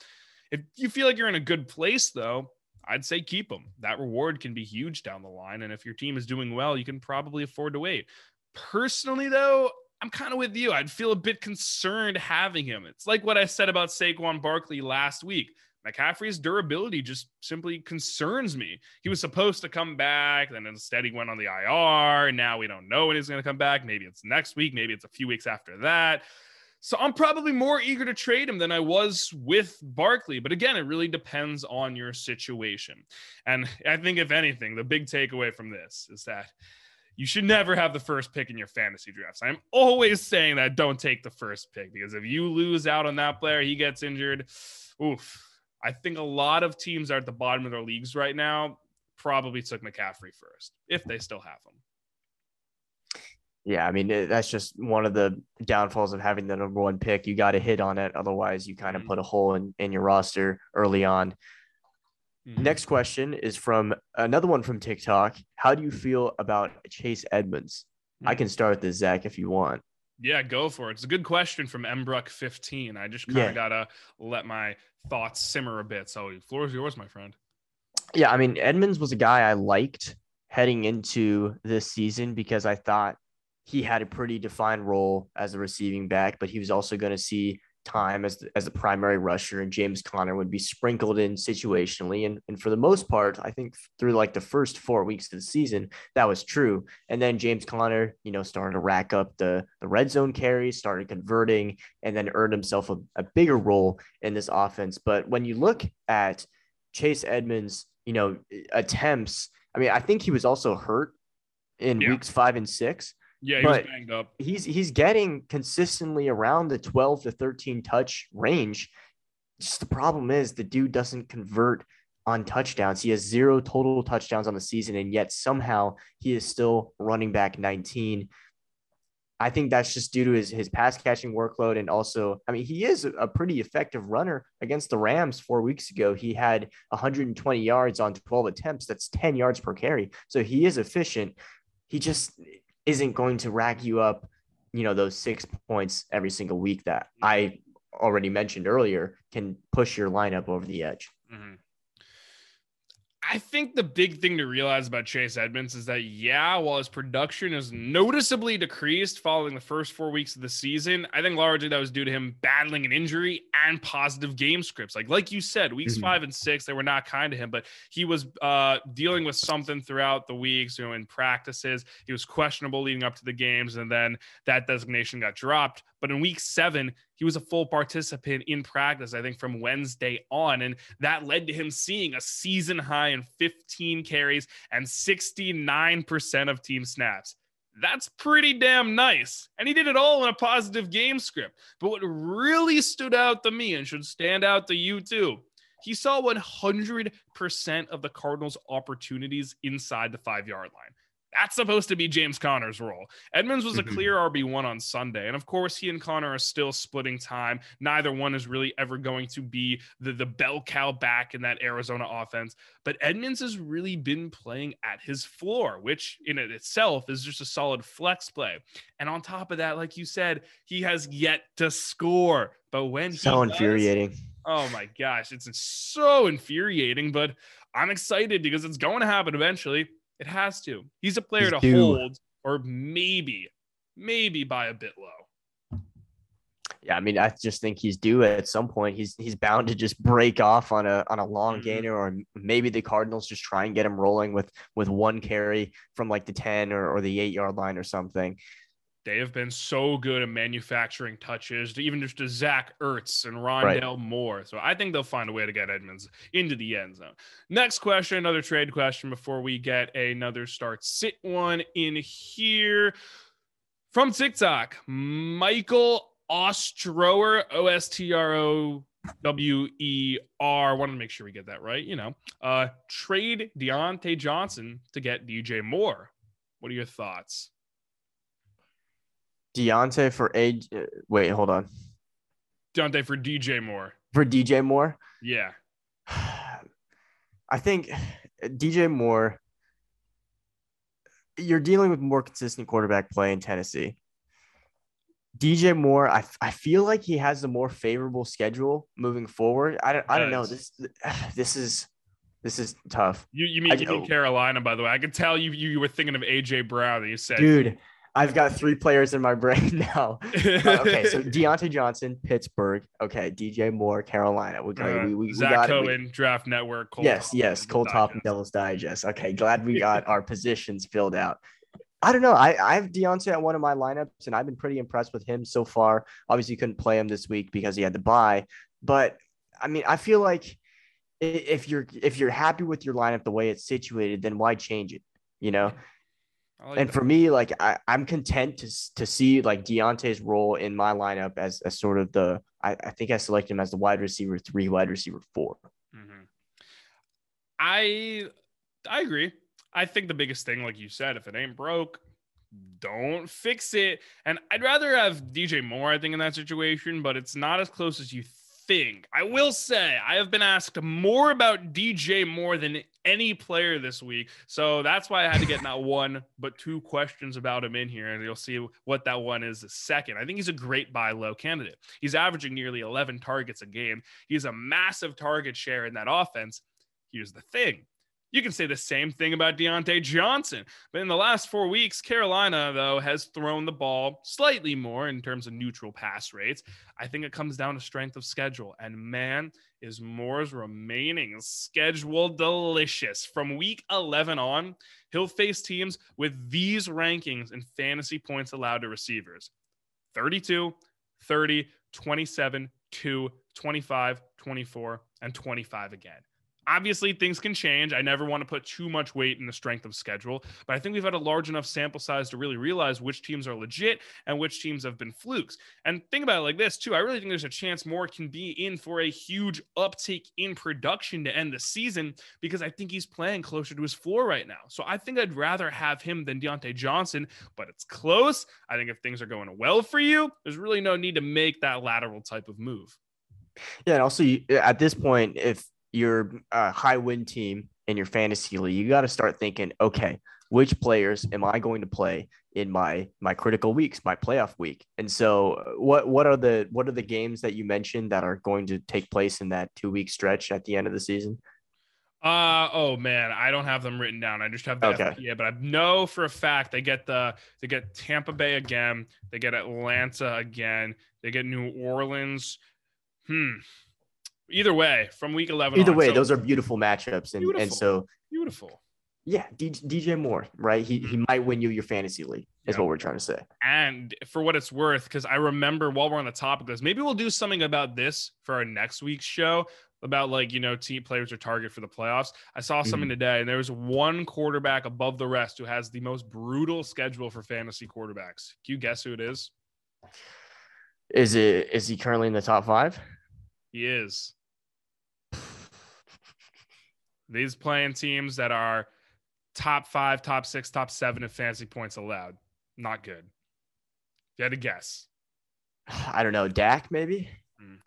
If you feel like you're in a good place, though, I'd say keep him. That reward can be huge down the line. And if your team is doing well, you can probably afford to wait. Personally, though, I'm kind of with you. I'd feel a bit concerned having him. It's like what I said about Saquon Barkley last week. McCaffrey's durability just simply concerns me. He was supposed to come back, then instead he went on the IR. And now we don't know when he's going to come back. Maybe it's next week, maybe it's a few weeks after that. So I'm probably more eager to trade him than I was with Barkley. But again, it really depends on your situation. And I think, if anything, the big takeaway from this is that you should never have the first pick in your fantasy drafts. I'm always saying that don't take the first pick because if you lose out on that player, he gets injured. Oof. I think a lot of teams are at the bottom of their leagues right now probably took McCaffrey first, if they still have him. Yeah, I mean that's just one of the downfalls of having the number one pick. You got to hit on it, otherwise you kind of mm-hmm. put a hole in in your roster early on. Mm-hmm. Next question is from another one from TikTok. How do you feel about Chase Edmonds? Mm-hmm. I can start with this, Zach, if you want. Yeah, go for it. It's a good question from Mbruck15. I just kind of Yeah. gotta let my thoughts simmer a bit. So, floor is yours, my friend. Yeah, I mean, Edmonds was a guy I liked heading into this season because I thought he had a pretty defined role as a receiving back, but he was also going to see time as the, as the primary rusher, and James Conner would be sprinkled in situationally. And, and for the most part, I think through like the first four weeks of the season, that was true. And then James Conner, you know, started to rack up the, the red zone carries, started converting, and then earned himself a, a bigger role in this offense. But when you look at Chase Edmonds, you know, attempts, I mean, I think he was also hurt in Yeah. weeks five and six Yeah, he was banged up. he's he's getting consistently around the 12 to 13 touch range. Just the problem is the dude doesn't convert on touchdowns. He has zero total touchdowns on the season, and yet somehow he is still running back 19. I think that's just due to his, his pass catching workload. And also, I mean, he is a pretty effective runner against the Rams four weeks ago. He had 120 yards on 12 attempts. That's 10 yards per carry. So he is efficient. He just isn't going to rack you up, you know, those six points every single week that I already mentioned earlier can push your lineup over the edge. Mhm. I think the big thing to realize about Chase Edmonds is that, yeah, while his production is noticeably decreased following the first four weeks of the season, I think largely that was due to him battling an injury and positive game scripts. Like, like you said, weeks Mhm. five and six, they were not kind to him, but he was uh, dealing with something throughout the weeks, you know, in practices. He was questionable leading up to the games, and then that designation got dropped. But in week seven, he was a full participant in practice, I think, from Wednesday on. And that led to him seeing a season high in 15 carries and 69% of team snaps. That's pretty damn nice. And he did it all in a positive game script. But what really stood out to me and should stand out to you too, he saw 100% of the Cardinals' opportunities inside the five yard line. That's supposed to be James Conner's role. Edmonds was a Mhm. clear RB1 on Sunday. And of course, he and Conner are still splitting time. Neither one is really ever going to be the, the bell cow back in that Arizona offense. But Edmonds has really been playing at his floor, which in it itself is just a solid flex play. And on top of that, like you said, he has yet to score. But when he So does- infuriating. Oh my gosh, it's so infuriating, but I'm excited because it's going to happen eventually. It has to. He's a player He's to due. hold or maybe, maybe buy a bit low. Yeah, I mean, I just think he's due at some point. He's he's bound to just break off on a on a long Mhm. gainer, or maybe the Cardinals just try and get him rolling with with one carry from like the ten or, or the eight yard line or something. They have been so good at manufacturing touches, to even just to Zach Ertz and Right. Rondale Moore. So I think they'll find a way to get Edmonds into the end zone. Next question, another trade question before we get another start sit one in here from TikTok. Michael Ostrower, O S T R O W E R. Wanted to make sure we get that right. You know, uh, trade Diontae Johnson to get DJ Moore. What are your thoughts? Diontae for a wait, hold on Diontae for DJ Moore. for DJ Moore. Yeah. *sighs* I think DJ Moore, you're dealing with more consistent quarterback play in Tennessee. DJ Moore, I, I feel like he has a more favorable schedule moving forward. I don't I don't know this *sighs* this is this is tough, You you mean, I you mean. Carolina, by the way. I could tell you you, you were thinking of AJ Brown that you said. dude. I've got three players in my *laughs* brain now. Uh, okay, so *laughs* Diontae Johnson, Pittsburgh. Okay, DJ Moore, Carolina. We got Uh, we, we, we Zach got it. We- Cohen, Draft Network. Cole yes, yes, Cole. Topham Devil's Digest. Okay, glad we got *laughs* our positions filled out. I don't know. I, I have Diontae at one of my lineups, and I've been pretty impressed with him so far. Obviously, couldn't play him this week because he had to bye. But I mean, I feel like if you're if you're happy with your lineup the way it's situated, then why change it? You know. Like And that. for me, like I, I'm content to to see like Diontae's role in my lineup as, as sort of the I, I think I select him as the wide receiver three, wide receiver four. Mhm. I I agree. I think the biggest thing, like you said, if it ain't broke, don't fix it. And I'd rather have DJ Moore, I think, in that situation, but it's not as close as you think. I will say I have been asked more about DJ Moore than any player this week. So that's why I had to get not one, but two questions about him in here. And you'll see what that one is the second. I think he's a great buy low candidate. He's averaging nearly 11 targets a game. He's a massive target share in that offense. Here's the thing you can say the same thing about Diontae Johnson. But in the last four weeks, Carolina, though, has thrown the ball slightly more in terms of neutral pass rates. I think it comes down to strength of schedule. And man, is Moore's remaining schedule delicious. From week 11 on, he'll face teams with these rankings in fantasy points allowed to receivers 32, 30, 27, 2, 25, 24, and 25 again. Obviously, things can change. I never want to put too much weight in the strength of schedule, but I think we've had a large enough sample size to really realize which teams are legit and which teams have been flukes. And think about it like this, too. I really think there's a chance Moore can be in for a huge uptick in production to end the season because I think he's playing closer to his floor right now. So I think I'd rather have him than Diontae Johnson, but it's close. I think if things are going well for you, there's really no need to make that lateral type of move. Yeah, and also at this point, if your uh, high win team in your fantasy league, you got to start thinking, okay, which players am I going to play in my my critical weeks, my playoff week? And so, uh, what what are the what are the games that you mentioned that are going to take place in that two week stretch at the end of the season? Uh oh man, I don't have them written down. I just have the okay. FPA, but I know for a fact they get the they get Tampa Bay again, they get Atlanta again, they get New Orleans. Hmm either way from week 11 either on. way so, those are beautiful matchups and, beautiful. and so beautiful yeah DJ, Moore right he, he might win you your fantasy league is yeah. what we're trying to say and for what it's worth because i remember while we're on the topic of this maybe we'll do something about this for our next week's show about like you know team players are target for the playoffs i saw something mm-hmm. today and there was one quarterback above the rest who has the most brutal schedule for fantasy quarterbacks can you guess who it is is it is he currently in the top five he is these playing teams that are top five, top six, top seven in fantasy points allowed. Not good. You had to guess. I don't know. Dak, maybe? Mm.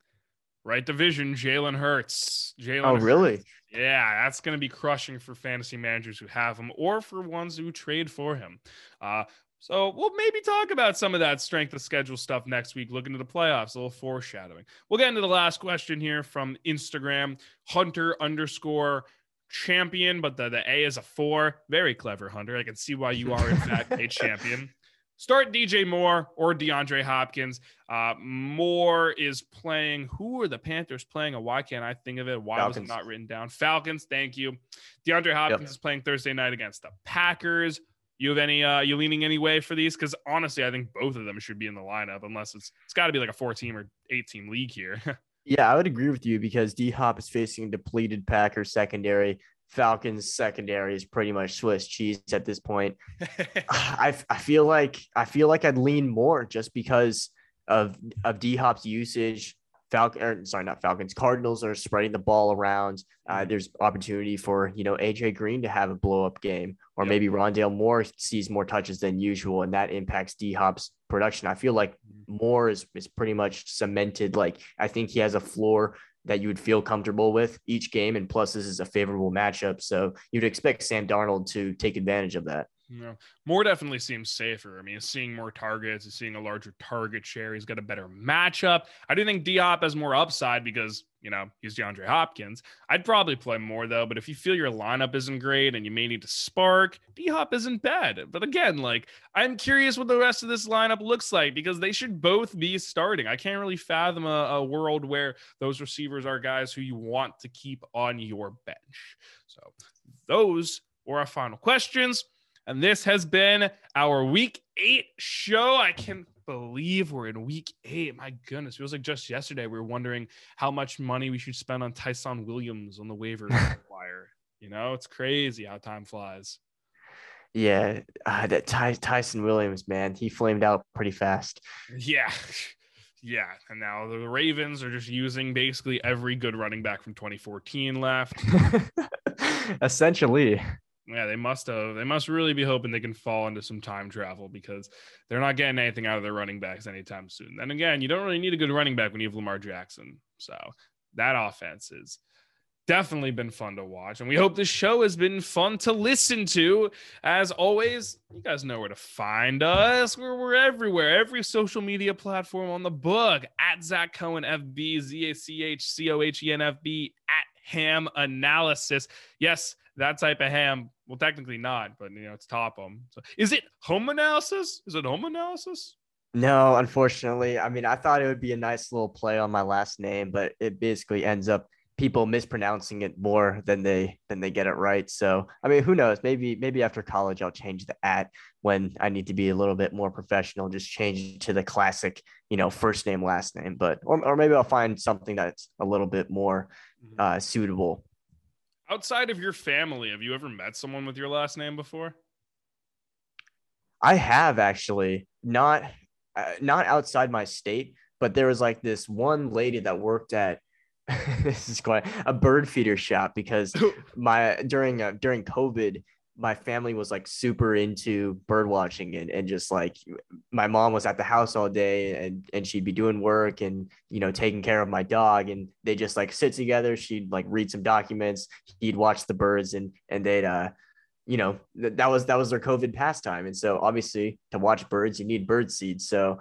Right division, Jalen Hurts. Jalen. Oh, Hurts. really? Yeah, that's going to be crushing for fantasy managers who have him or for ones who trade for him. Uh, so we'll maybe talk about some of that strength of schedule stuff next week, looking to the playoffs, a little foreshadowing. We'll get into the last question here from Instagram, Hunter underscore champion, but the, the A is a four. Very clever, Hunter. I can see why you are, in *laughs* fact, a champion. Start DJ Moore or DeAndre Hopkins. Uh, Moore is playing. Who are the Panthers playing? And why can't I think of it? Why Falcons. was it not written down? Falcons. Thank you. DeAndre Hopkins yep. is playing Thursday night against the Packers. You have any? Uh, you leaning any way for these? Because honestly, I think both of them should be in the lineup, unless it's it's got to be like a four team or eight team league here. *laughs* Yeah, I would agree with you because D Hop is facing a depleted Packers secondary. Falcons secondary is pretty much Swiss cheese at this point. *laughs* I, I feel like I feel like I'd lean more just because of of D Hop's usage Falcon, sorry, not Falcons. Cardinals are spreading the ball around. Uh, mm-hmm. there's opportunity for you know AJ Green to have a blow up game, or yep. maybe Rondale Moore sees more touches than usual, and that impacts D Hop's production. I feel like mm-hmm. Moore is is pretty much cemented. Like I think he has a floor that you would feel comfortable with each game, and plus this is a favorable matchup, so you'd expect Sam Darnold to take advantage of that. No, Moore definitely seems safer. I mean, seeing more targets, he's seeing a larger target share. He's got a better matchup. I do think D Hop has more upside because, you know, he's DeAndre Hopkins. I'd probably play more though, but if you feel your lineup isn't great and you may need to spark, D Hop isn't bad. But again, like, I'm curious what the rest of this lineup looks like because they should both be starting. I can't really fathom a, a world where those receivers are guys who you want to keep on your bench. So, those were our final questions. And this has been our week eight show. I can't believe we're in week eight. My goodness. It feels like just yesterday we were wondering how much money we should spend on Ty'Son Williams on the waiver *laughs* wire. You know, it's crazy how time flies. Yeah, uh, that Ty- Ty'Son Williams, man, he flamed out pretty fast. Yeah. *laughs* Yeah, and now the Ravens are just using basically every good running back from 2014 left. *laughs* Essentially yeah, they must have. They must really be hoping they can fall into some time travel because they're not getting anything out of their running backs anytime soon. Then again, you don't really need a good running back when you have Lamar Jackson. So that offense is definitely been fun to watch. And we hope this show has been fun to listen to. As always, you guys know where to find us. We're, we're everywhere, every social media platform on the book at Zach Cohen FB, Z A C H C O H E N F B, at Ham Analysis. Yes, that type of ham. Well, technically not, but you know, it's Topham. So is it home analysis? Is it home analysis? No, unfortunately. I mean, I thought it would be a nice little play on my last name, but it basically ends up people mispronouncing it more than they than they get it right. So I mean, who knows? Maybe maybe after college I'll change the at when I need to be a little bit more professional. Just change it to the classic, you know, first name last name. But or or maybe I'll find something that's a little bit more mm-hmm. uh, suitable. Outside of your family, have you ever met someone with your last name before? I have actually not uh, not outside my state, but there was like this one lady that worked at *laughs* this is quite a bird feeder shop because *laughs* my during uh, during COVID, my family was like super into bird watching and, and just like my mom was at the house all day and, and she'd be doing work and you know taking care of my dog and they just like sit together. She'd like read some documents. He'd watch the birds and and they'd uh you know th- that was that was their covid pastime. And so obviously to watch birds you need bird seeds. So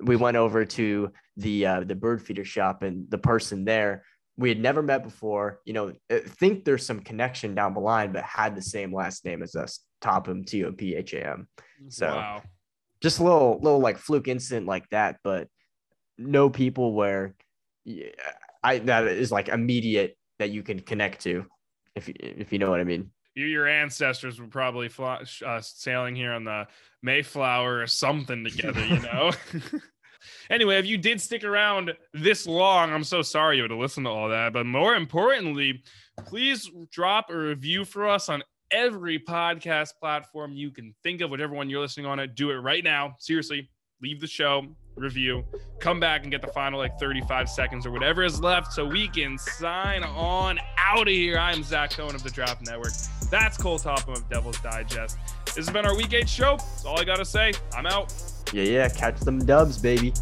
we went over to the uh, the bird feeder shop and the person there we had never met before, you know, think there's some connection down the line, but had the same last name as us, Topham, T O P H A M. So wow. just a little, little like fluke incident like that, but no people where I that is like immediate that you can connect to, if if you know what I mean. Your ancestors were probably fly, uh, sailing here on the Mayflower or something together, you *laughs* know. *laughs* Anyway, if you did stick around this long, I'm so sorry you had to listen to all that. But more importantly, please drop a review for us on every podcast platform you can think of, whichever one you're listening on it. Do it right now. Seriously, leave the show, review, come back and get the final like 35 seconds or whatever is left so we can sign on out of here. I'm Zach Cohen of the Draft Network. That's Cole Topham of Devil's Digest. This has been our week eight show. That's all I got to say. I'm out. Yeah, yeah. Catch them dubs, baby.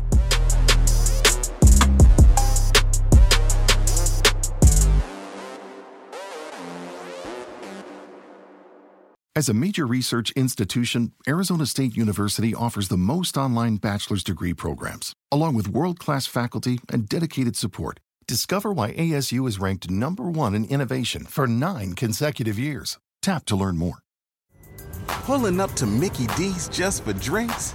As a major research institution, Arizona State University offers the most online bachelor's degree programs, along with world class faculty and dedicated support. Discover why ASU is ranked number one in innovation for nine consecutive years. Tap to learn more. Pulling up to Mickey D's just for drinks?